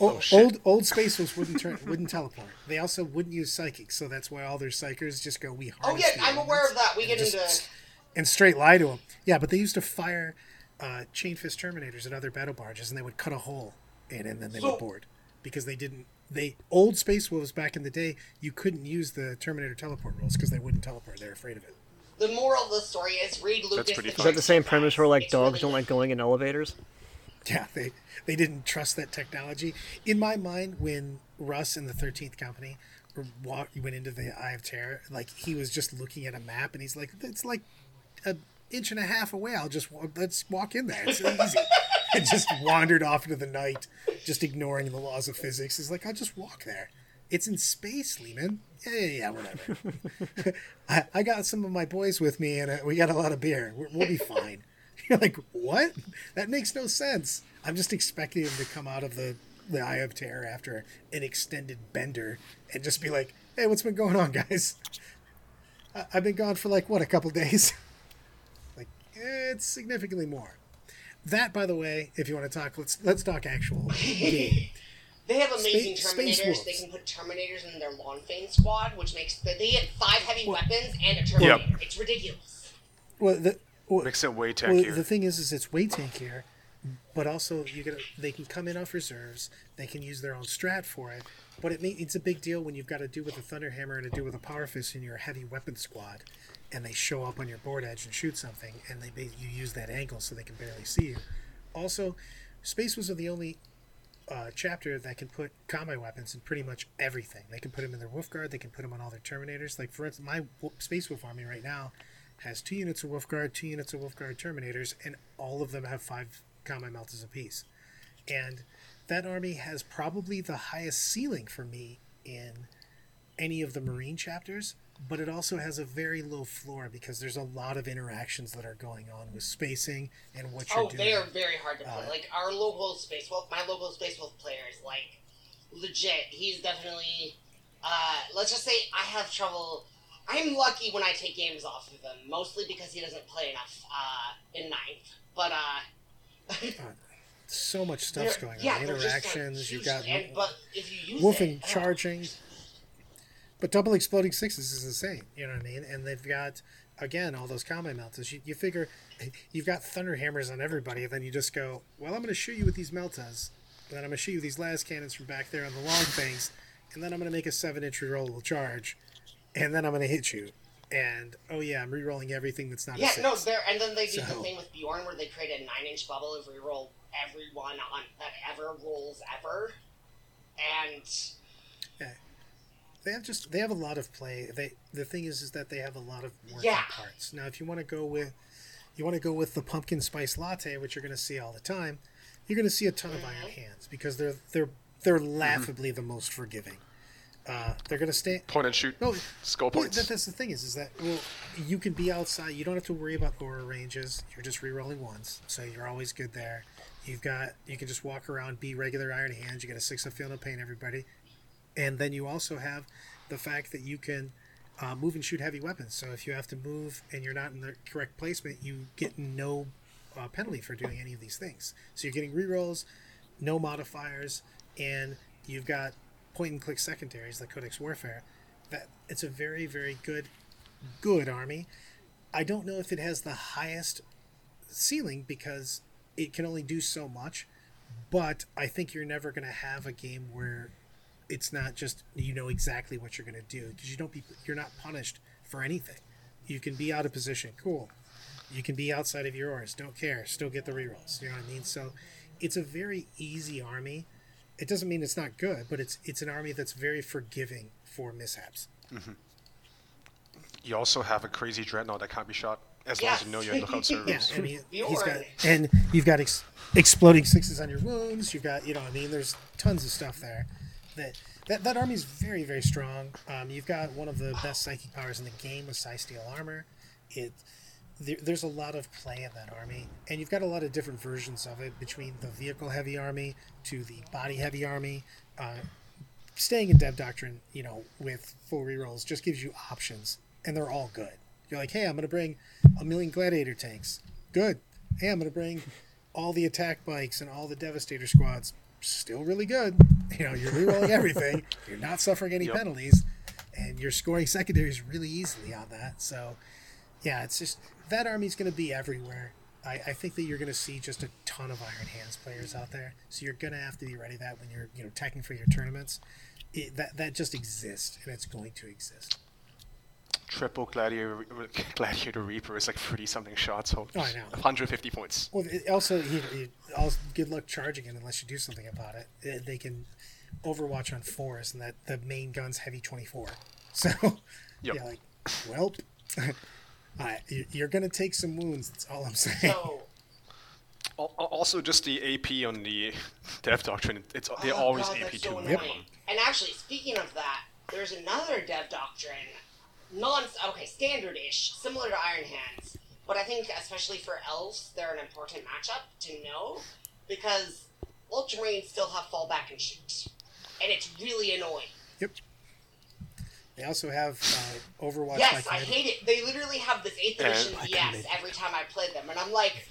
O- shit. old old Space Wolves wouldn't turn wouldn't teleport. They also wouldn't use psychics, so that's why all their psykers just go. We Oh yeah, I'm aware of that. We get and into and straight lie to them. Yeah, but they used to fire uh, chain fist terminators at other battle barges, and they would cut a hole in, and then they So- would board because they didn't. They old Space Wolves back in the day, you couldn't use the Terminator teleport rules because they wouldn't teleport. They're afraid of it. the moral of the story is read Lucas. That's pretty the. Is that the same premise where like It's dogs really don't like going in elevators? Yeah, they they didn't trust that technology. In my mind, when Russ in the Thirteenth Company wa- went into the Eye of Terror, like he was just looking at a map and he's like, "It's like an inch and a half away. I'll just let's walk in there. It's easy." and just wandered off into the night, just ignoring the laws of physics. He's like, "I'll just walk there. It's in space, Leman. Yeah, yeah, yeah, whatever." I, I got some of my boys with me, and uh, we got a lot of beer. We're, we'll be fine. You're like, what? That makes no sense. I'm just expecting him to come out of the, the Eye of Terror after an extended bender and just be like, hey, what's been going on, guys? I, I've been gone for like, what, a couple days? like, eh, it's significantly more. That, by the way, if you want to talk, let's let's talk actual game. They have amazing Space- Space Terminators. Wolves. They can put Terminators in their Long Fang squad, which makes the, they get five heavy weapons and a Terminator. Yep. It's ridiculous. Well, the, well, Makes it way Well, the thing is, is it's way tankier, but also you get they can come in off reserves. They can use their own strat for it, but it may, it's a big deal when you've got to do with a thunderhammer and to do with a power fist in your heavy weapon squad, and they show up on your board edge and shoot something, and they you use that angle so they can barely see you. Also, Space was the only uh, chapter that can put combat weapons in pretty much everything. They can put them in their Wolf Guard. They can put them on all their Terminators. Like for instance, my Space Wolf army right now has two units of Wolf Guard, two units of Wolf Guard Terminators, and all of them have five combi-meltas apiece. And that army has probably the highest ceiling for me in any of the Marine chapters, but it also has a very low floor because there's a lot of interactions that are going on with spacing and what you're Oh, doing. they are very hard to play. Uh, like our local Space Wolf, my local Space Wolf player is like legit. He's definitely. Uh, let's just say I have trouble. I'm lucky when I take games off of him, mostly because he doesn't play enough uh, in ninth. But uh, so much stuff's going yeah, on. like, Interactions. You've huge, got and, but if you use Wolfing it, uh, charging. But double exploding sixes is insane. You know what I mean? And they've got again all those combi-meltas. You, you figure you've got thunder hammers on everybody, and then you just go, well, I'm going to shoot you with these meltas, and then I'm going to shoot you these las cannons from back there on the long things, and then I'm going to make a seven inch rerollable charge, and then I'm going to hit you. And oh yeah, I'm rerolling everything that's not a Yeah, no, they're and then they do the thing with Bjorn where they create a nine inch bubble if we roll everyone on that ever rolls ever. And they have just they have a lot of play. They the thing is is that they have a lot of working Yeah. parts. Now, if you want to go with you want to go with the pumpkin spice latte, which you're going to see all the time, you're going to see a ton of iron hands because they're they're they're laughably the most forgiving. Uh, they're going to stay. Point and shoot. No, Skull well, points. that, that's the thing is, is that well, you can be outside. You don't have to worry about aura ranges. You're just re-rolling once, so you're always good there. You've got you can just walk around, be regular iron hands. You get a six of feel no pain, everybody, and then you also have the fact that you can uh, move and shoot heavy weapons. So if you have to move and you're not in the correct placement, you get no uh, penalty for doing any of these things. So you're getting rerolls, no modifiers, and you've got point and click secondaries like Codex Warfare. That it's a very very good good army. I don't know if it has the highest ceiling because it can only do so much, but I think you're never going to have a game where it's not just you know exactly what you're going to do because you don't be you're not punished for anything. You can be out of position, cool. You can be outside of your oars, don't care, still get the rerolls. You know what I mean? So it's a very easy army. It doesn't mean it's not good, but it's it's an army that's very forgiving for mishaps. Mm-hmm. You also have a crazy dreadnought that can't be shot as long as you know your lookout Yeah, servers. I mean, Bjorn. he's got, and you've got ex- exploding sixes on your wounds. You've got, you know, what I mean, there's tons of stuff there. That that, that army's very, very strong. Um, you've got one of the best psychic powers in the game with Psi Steel armor. It there, there's a lot of play in that army, and you've got a lot of different versions of it between the vehicle heavy army to the body heavy army. Uh, staying in Dev Doctrine, you know, with full rerolls just gives you options, and they're all good. You're like, hey, I'm going to bring a million Gladiator tanks. Good. Hey, I'm going to bring all the attack bikes and all the Devastator squads. Still really good. You know, you're rerolling everything. You're not suffering any Yep. penalties, and you're scoring secondaries really easily on that. So, yeah, it's just that army's going to be everywhere. I, I think that you're going to see just a ton of Iron Hands players out there. So you're going to have to be ready that when you're you know teching for your tournaments, it, that that just exists and it's going to exist. Triple Gladiator, Gladiator Reaper is like 30 something shots. Holy Oh, I know. 150 points. Well, it also, you, you, also good luck charging it unless you do something about it. They can Overwatch on fours, and that the main gun's heavy twenty four. So, Yep. yeah, like, well, uh, you- you're gonna take some wounds. That's all I'm saying. So, Al- al- Also, just the AP on the Dev Doctrine, it's they're oh always God, AP that's two. Yep. And actually, speaking of that, there's another Dev Doctrine, non okay, standard-ish, similar to Iron Hands, but I think especially for elves, they're an important matchup to know because Ultramarines still have fallback and shoot, and it's really annoying. Yep. They also have uh, Overwatch. Yes, I hate it. They literally have this 8th And- edition I DS can- every time I play them, and I'm like,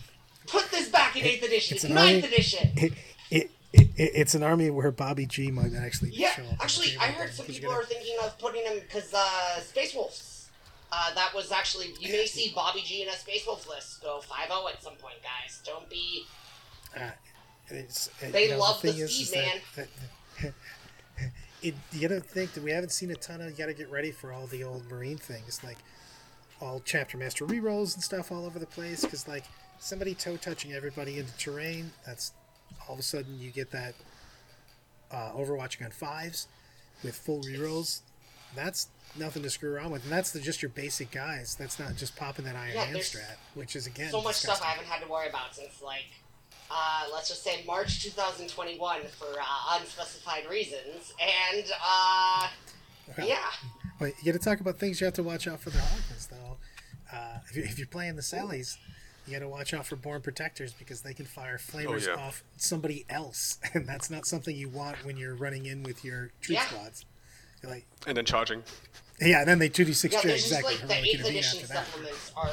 put this back in 8th edition, it's it's an 9th edition. It, it, it, it's an army where Bobby G might actually Yeah, show up. on actually, I heard some people gonna- are thinking of putting him because uh, Space Wolves. Uh, that was actually you may see Bobby G in a Space Wolf list go 5-0 at some point, guys. Don't be. Uh, it's, uh, They know, love the is, Steve, is that- that- it, you gotta think that we haven't seen a ton of. You gotta get ready for all the old Marine things, like all chapter master rerolls and stuff all over the place. Because like somebody toe touching everybody into terrain, that's all of a sudden you get that uh, Overwatching on fives with full rerolls. That's nothing to screw around with, and that's the, just your basic guys. That's not just popping that Iron Yeah, Hand there's strat, which is again so much stuff I haven't had to worry about since like. Uh, let's just say March 2021 for uh, unspecified reasons, and uh, Well, yeah, But you got to talk about things you have to watch out for the Harlequins, though. Uh, if, you, if you're playing the Sallies, you got to watch out for Born Protectors because they can fire flamers Oh, yeah. off somebody else, and that's not something you want when you're running in with your troop Yeah. squads. You're like, And then charging. yeah, and then they 2d6 yeah. straight, There's just exactly. like the 8th edition after that. supplements are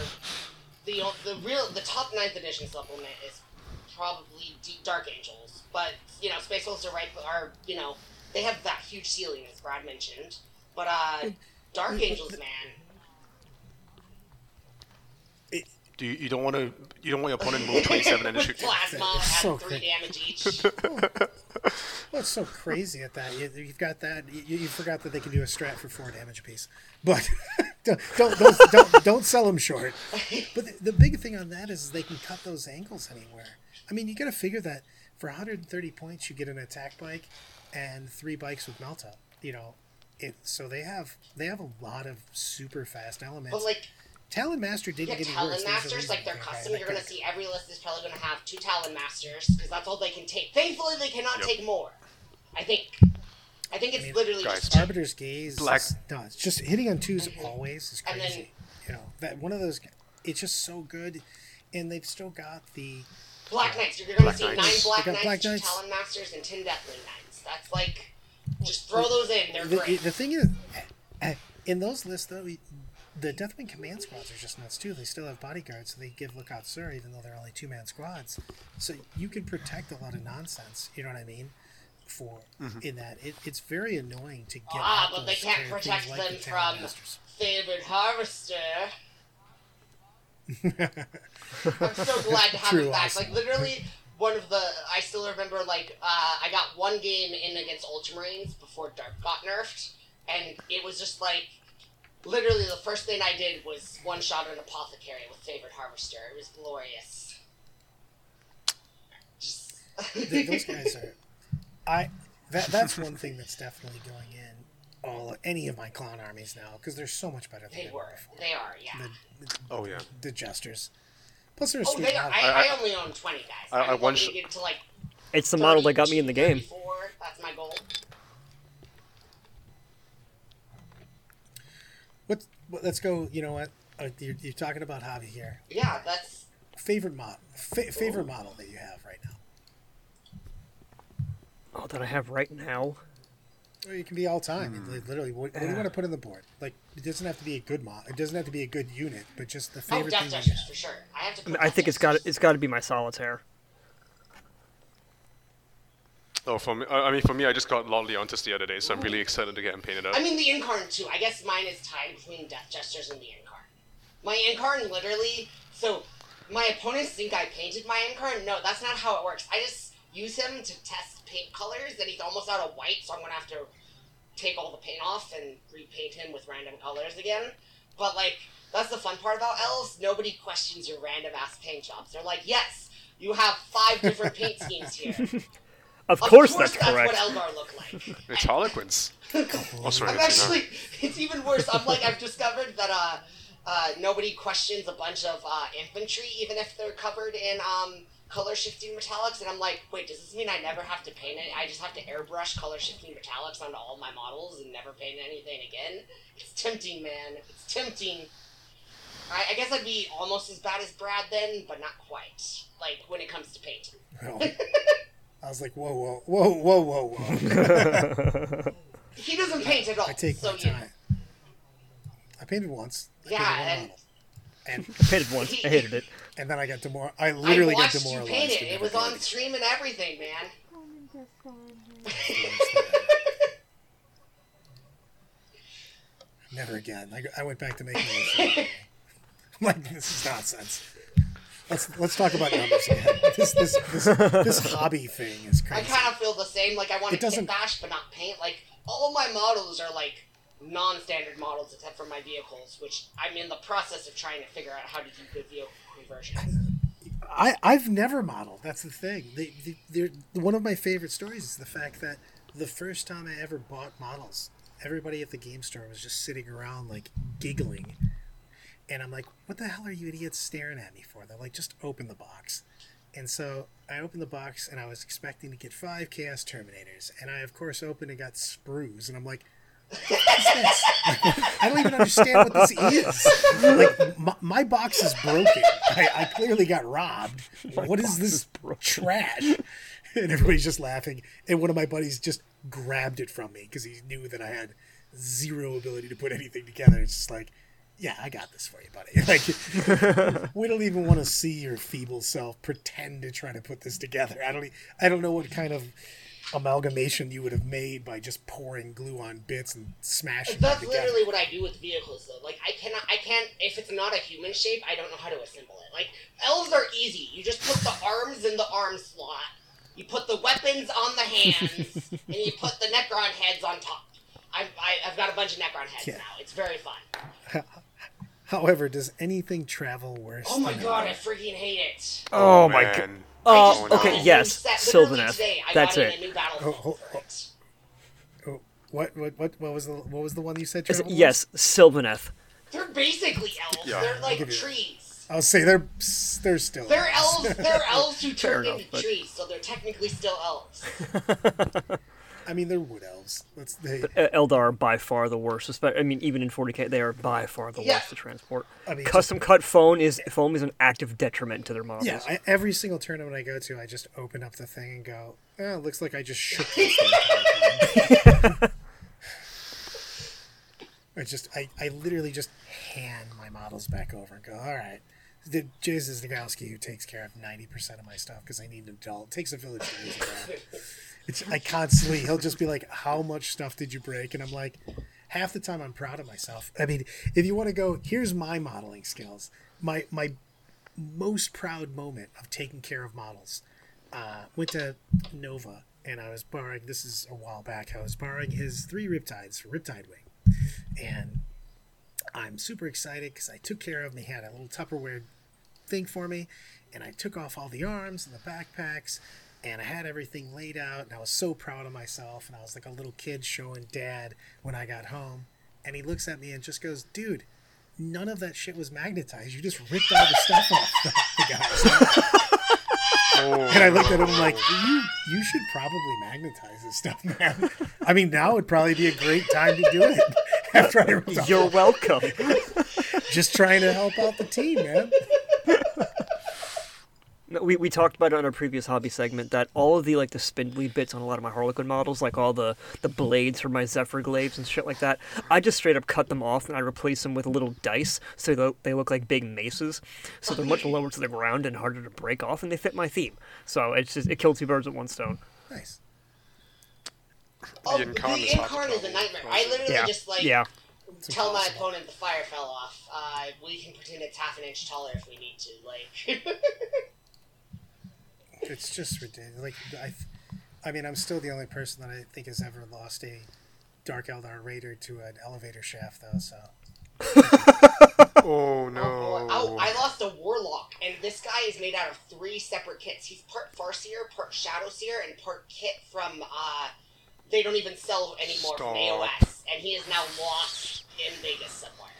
the the real the top ninth edition supplement is probably D- Dark Angels, but you know Space Wolves are right are you know they have that huge ceiling as Brad mentioned, but uh Dark Angels man Do you, you don't want to you don't want your opponent to move 27 and then shoot you. plasma It's at so three great. damage each. Well, it's so crazy at that. You, you've got that. You, you forgot that they can do a strat for four damage apiece. But don't, don't, don't, don't, don't sell them short. But the, the big thing on that is they can cut those angles anywhere. I mean, you got to figure that for 130 points, you get an attack bike and three bikes with melt up. You know, it. So they have they have a lot of super fast elements. But like Talon Master didn't yeah, get Talon worse. There's a Masters, like they're they- custom. they You're gonna see every list is probably gonna have two Talon Masters because that's all they can take. Thankfully, they cannot Yep. take more. I think. I think it's mean, literally guys, just. Arbiter's Gaze. Black- Is, no, it's just hitting on 2s always is crazy. And then- you know that one of those. It's just so good, and they've still got the. Black Knights. You're gonna see Knights. nine Black They got Knights, Black two Talon Masters, and ten Deathwing Knights. That's like, just throw those in. They're The, great. the thing is, eh, in those lists though, the Deathwing command squads are just nuts too. They still have bodyguards, so they give Lookout Sir, even though they're only two man squads. So you can protect a lot of nonsense. You know what I mean? For in that, it, it's very annoying to get. ah, but they those can't protect things like them the Talon from Masters. favored harvester. I'm so glad to have True, it back. awesome. Like literally, one of the I still remember like uh, I got one game in against Ultramarines before Dark got nerfed, and it was just like literally the first thing I did was one shot an apothecary with favored harvester. It was glorious. Just those guys are i that that's one thing that's definitely going in all any of my clown armies now because they're so much better than they they were. were before They are. Yeah. the, Oh yeah. the jesters plus they're Oh, they are. I, I- I only own twenty guys. I- I I'm one sh- to get to like It's the model that got me in the game. 34. That's my goal. what, what let's go you know what uh, you're, you're talking about hobby here Yeah, that's favorite mod fa- favorite model that you have right now Oh, that I have right now. or it can be all time. Li- literally what, what do you want to put on the board like it doesn't have to be a good mod it doesn't have to be a good unit but just the oh, favorite Death thing that you Jesters for sure. I have to. I, mean, I think it's got it's got to be my solitaire. Oh, for me, I I mean, for me, I just got Lord Leontus the other day, so I'm really excited to get him painted up. I mean, the Yncarne too. I guess mine is tied between Death Jesters and the Yncarne. My Yncarne literally. So, my opponents think I painted my Yncarne. No, that's not how it works. I just use him to test paint colors, and he's almost out of white, so I'm gonna have to take all the paint off and repaint him with random colors again. But like, that's the fun part about elves. Nobody questions your random ass paint jobs. They're like, yes, you have five different paint schemes here. Of Of course, that's that's correct. what Eldar look like. It's Harlequins. oh, sorry, I'm actually, it's even worse. I'm like, I've discovered that uh, uh, nobody questions a bunch of uh, infantry, even if they're covered in um, color shifting metallics. And I'm like, wait, does this mean I never have to paint it? I just have to airbrush color shifting metallics onto all my models and never paint anything again? It's tempting, man. It's tempting. I, I guess I'd be almost as bad as Brad then, but not quite. Like when it comes to painting. Well, I was like, whoa, whoa, whoa, whoa, whoa, whoa. He doesn't paint at all. I take so my you know. time. I painted once. I Yeah, painted one and- And I painted once. I hated it. and then I got demor. I literally I got watched you demoralized. paint it. It was on stream and everything, man. Never again. I, I went back to making this. I'm like, this is nonsense. Let's let's talk about numbers again. This this this, this hobby thing is crazy. I kind of feel the same. Like I want It to doesn't- kit bash, but not paint. Like all my models are like non-standard models, except for my vehicles, which I'm in the process of trying to figure out how to do good vehicle conversions. I I've never modeled. That's the thing. They, they, they're, one of my favorite stories is the fact that the first time I ever bought models, everybody at the game store was just sitting around like giggling, and I'm like, "What the hell are you idiots staring at me for?" They're like, "Just open the box." And so I opened the box, and I was expecting to get five Chaos Terminators, and I of course opened and got sprues, and I'm like. What is this? Like, I don't even understand what this is. Like my, my box is broken. I, I clearly got robbed. what is this trash? And everybody's just laughing. And one of my buddies just grabbed it from me because he knew that I had zero ability to put anything together. It's just like, yeah, I got this for you, buddy. Like, we don't even want to see your feeble self pretend to try to put this together. I don't. I don't know what kind of amalgamation you would have made by just pouring glue on bits and smashing That's literally what I do with vehicles, though. Like I cannot, I can't. If it's not a human shape, I don't know how to assemble it. Like elves are easy. You just put the arms in the arm slot. You put the weapons on the hands, and you put the Necron heads on top. I've, I've got a bunch of Necron heads Yeah. now. It's very fun. However, does anything travel worse? Oh my than god, I freaking hate it. Oh, my god. man. Oh, just bought okay, a yes, set literally Sylvaneth. today. I That's got it. in a new battle Oh, for oh, it. Oh. oh, what, what, what, what was the, what was the one you said? Is- travel yes, Sylvaneth. They're basically elves. Yeah. They're like give you that. trees. I'll say they're, they're still. They're elves. They're elves who Fair turn enough, into but- trees, so they're technically still elves. I mean, they're wood elves. Let's they. Uh, Eldar are by far the worst. I mean, even in 40k, they are by far the Yeah. worst to transport. I mean, Custom cut foam is foam is an active detriment to their models. Yeah, I, every single tournament I go to, I just open up the thing and go, "Oh, it looks like I just shook this the entire time." I just, I, I literally just hand my models back over and go, "All right." The Jason Nagowski, who takes care of ninety percent of my stuff because I need an adult, takes a village to raise a dog. It's I constantly he'll just be like, "How much stuff did you break?" And I'm like, half the time I'm proud of myself. I mean, if you want to go, here's my modeling skills. My my most proud moment of taking care of models. Uh, went to Nova and I was borrowing. This is a while back. I was borrowing his three Riptides for Riptide Wing, and I'm super excited because I took care of him. He had a little Tupperware thing for me, and I took off all the arms and the backpacks, and I had everything laid out, and I was so proud of myself, and I was like a little kid showing dad when I got home, and he looks at me and just goes, "Dude." None of that shit was magnetized. You just ripped all the stuff off the, the guys. And I looked at him like, oh. you you should probably magnetize this stuff, man. I mean, now would probably be a great time to do it. After I You're welcome. just trying to help out the team, man. No, we, we talked about it on our previous hobby segment that all of the like the spindly bits on a lot of my Harlequin models, like all the the blades for my Zephyr glaives and shit like that, I just straight up cut them off and I replace them with little dice so they, they look like big maces. So they're much lower to the ground and harder to break off, and they fit my theme. So it's just it killed two birds with one stone. Nice. Oh, The the Yncarne is hard to Yncarne is a nightmare. I literally Yeah. just like yeah. tell my opponent the fire fell off. Uh, we can pretend it's half an inch taller if we need to. Like, It's just ridiculous. Like I, I mean, I'm still the only person that I think has ever lost a Dark Eldar Raider to an elevator shaft, though. So Oh Oh, no! boy. Oh, I lost a warlock, and this guy is made out of three separate kits. He's part Farseer, part Shadowseer, and part kit from uh they don't even sell anymore from AOS, and he is now lost in Vegas somewhere.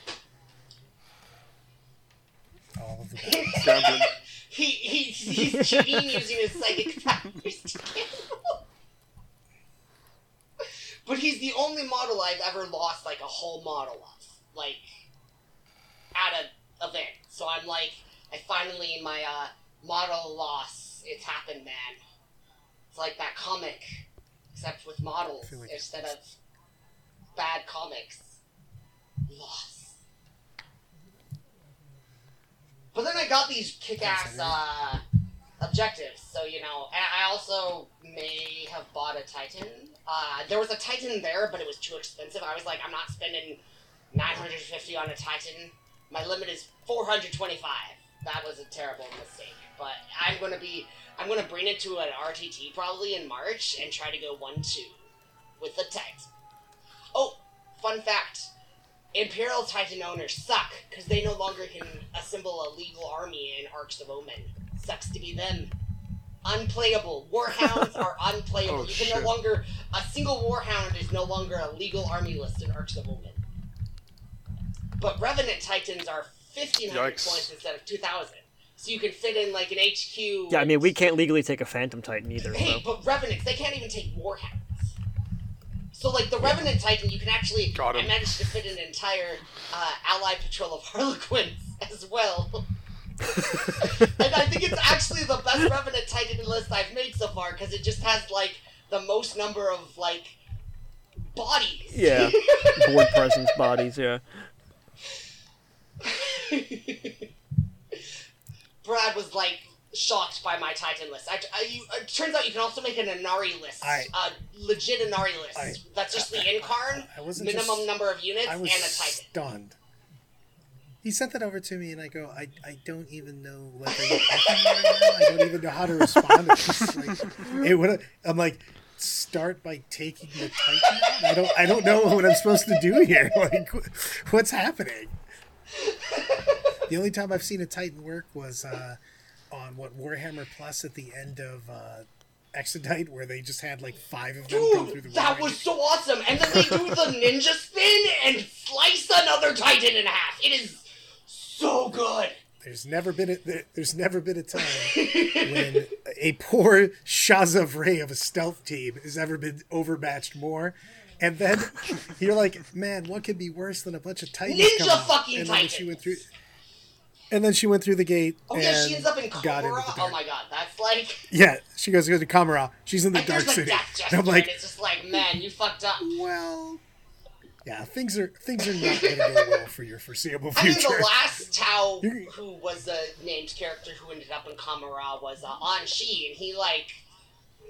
all of the Gambling. He, he he's cheating using his psychic powers to gamble. But he's the only model I've ever lost like a whole model of, like at a event. So I'm like, I finally in my uh, model loss. It's happened, man. It's like that comic, except with models like instead of bad comics. Loss. But then I got these kick-ass uh, objectives, so you know. And I also may have bought a Titan. Uh, there was a Titan there, but it was too expensive. I was like, I'm not spending 950 on a Titan. My limit is 425. That was a terrible mistake. But I'm gonna be, I'm gonna bring it to an RTT probably in March and try to go one two with the Titan. Oh, fun fact. Imperial Titan owners suck because they no longer can assemble a legal army in Arks of Omen. Sucks to be them. Unplayable. Warhounds are unplayable. Oh, you can shit. no longer. A single Warhound is no longer a legal army list in Arks of Omen. But Revenant Titans are 1500 Yikes. points instead of 2000. So you can fit in like an HQ. Yeah, I mean, we can't legally take a Phantom Titan either, Hey, so. but Revenants, they can't even take Warhounds. So, like, the Revenant Titan, you can actually. Got him. I managed to fit an entire uh, allied patrol of Harlequins as well. and I think it's actually the best Revenant Titan list I've made so far because it just has, like, the most number of, like, bodies. Yeah. Board presence bodies, yeah. Brad was, like, shocked by my Titan list. I, I, you, it turns out you can also make an Ynnari list. I- a legit Ynnari list. I- That's just the Yncarne, minimum just- number of units, I and a Titan. stunned. He sent that over to me, and I go, I, I don't even know what right. I don't even know how to respond. It's just like, it would. I'm like, start by taking the Titan. I don't. I don't know what I'm supposed to do here. Like, what's happening? The only time I've seen a Titan work was uh, on what Warhammer Plus at the end of uh, Exodite, where they just had like five of them go through the. Dude, that was so awesome! And then they do the ninja spin and slice another Titan in half. It is so good. There's never been a there, there's never been a time when a poor Shas'vre of a stealth team has ever been overmatched more. And then you're like, man, what could be worse than a bunch of titans? Ninja fucking and then she went through, Titans. And then she went through the gate. Oh and yeah, she ends up in got into Cobra. the Oh my god, that's like. Yeah, she goes, goes to Commorragh. She's in the dark there's city. death I'm like, it's just like, man, you fucked up. well, yeah, things are things are not going to go well for your foreseeable I future. think the last Tau who was a named character who ended up in Commorragh was uh, Aun'shi, and he like.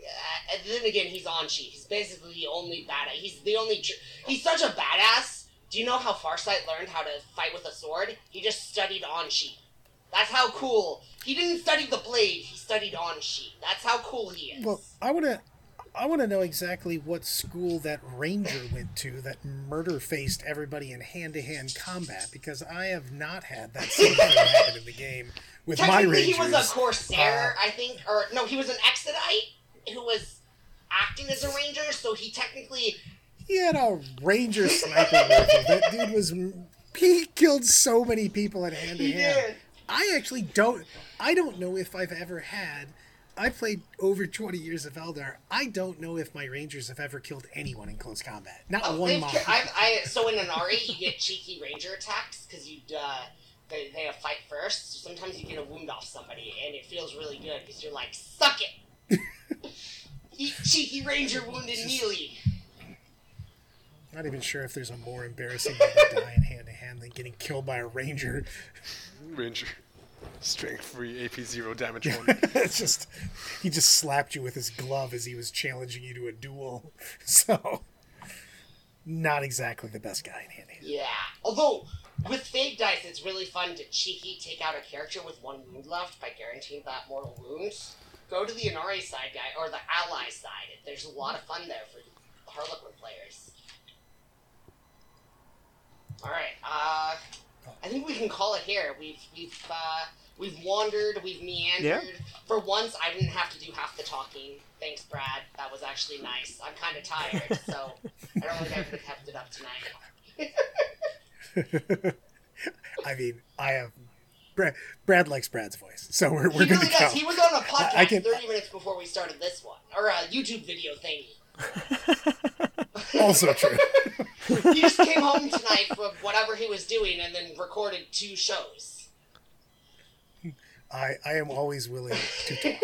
Uh, and then again, he's Aun'shi. He's basically the only bad. He's the only. Tr- he's such a badass. Do you know how Farsight learned how to fight with a sword? He just studied Aun'shi. That's how cool. He didn't study the blade. He studied Aun'shi. That's how cool he is. Well, I want to, I want to know exactly what school that ranger went to that murder faced everybody in hand to hand combat because I have not had that same thing happen in the game with my Technically, rangers. he was a Corsair, Uh, I think, or no, he was an Exodite who was acting as a ranger. So he technically, He had a ranger sniper rifle. That dude was. He killed so many people at hand to hand. I actually don't. I don't know if I've ever had. I played over 20 years of Eldar. I don't know if my rangers have ever killed anyone in close combat. Not oh, one mob. I, I, so in Ynnari, you get cheeky ranger attacks because you uh, they they have fight first. So sometimes you get a wound off somebody, and it feels really good because you're like, suck it. Cheeky ranger wounded melee. Not even sure if there's a more embarrassing way to die in hand to hand than getting killed by a ranger. Ranger. Strength free, AP zero damage one. it's just he just slapped you with his glove as he was challenging you to a duel. So not exactly the best guy in handy. Yeah. Although with fake dice, it's really fun to cheeky take out a character with one wound left by guaranteeing that mortal wounds. Go to the Ynnari side guy or the ally side. There's a lot of fun there for Harlequin players. All right. Uh, I think we can call it here. We've we've uh, we've wandered. We've meandered. Yeah. For once, I didn't have to do half the talking. Thanks, Brad. That was actually nice. I'm kind of tired, so I don't think I could have kept it up tonight. I mean, I have Brad. Brad likes Brad's voice, so we're, we're really to go. He was on a podcast I can- 30 minutes before we started this one, or a YouTube video thingy. Also true. He just came home tonight from whatever he was doing and then recorded two shows. I I am always willing to talk.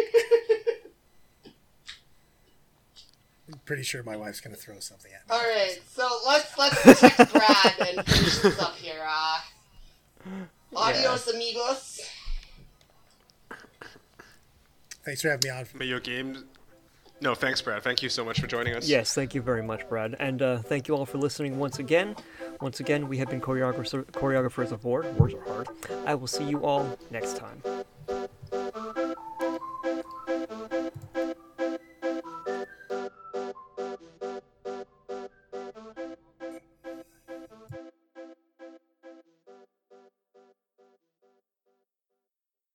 I'm pretty sure my wife's gonna throw something at me. All right, so let's let's check Brad and finish this up here. Uh, adios, amigos. Thanks for having me on. May your game. No, thanks, Brad. Thank you so much for joining us. Yes, thank you very much, Brad. And uh, thank you all for listening once again. Once again, we have been choreographers, choreographers of war. Words are hard. I will see you all next time.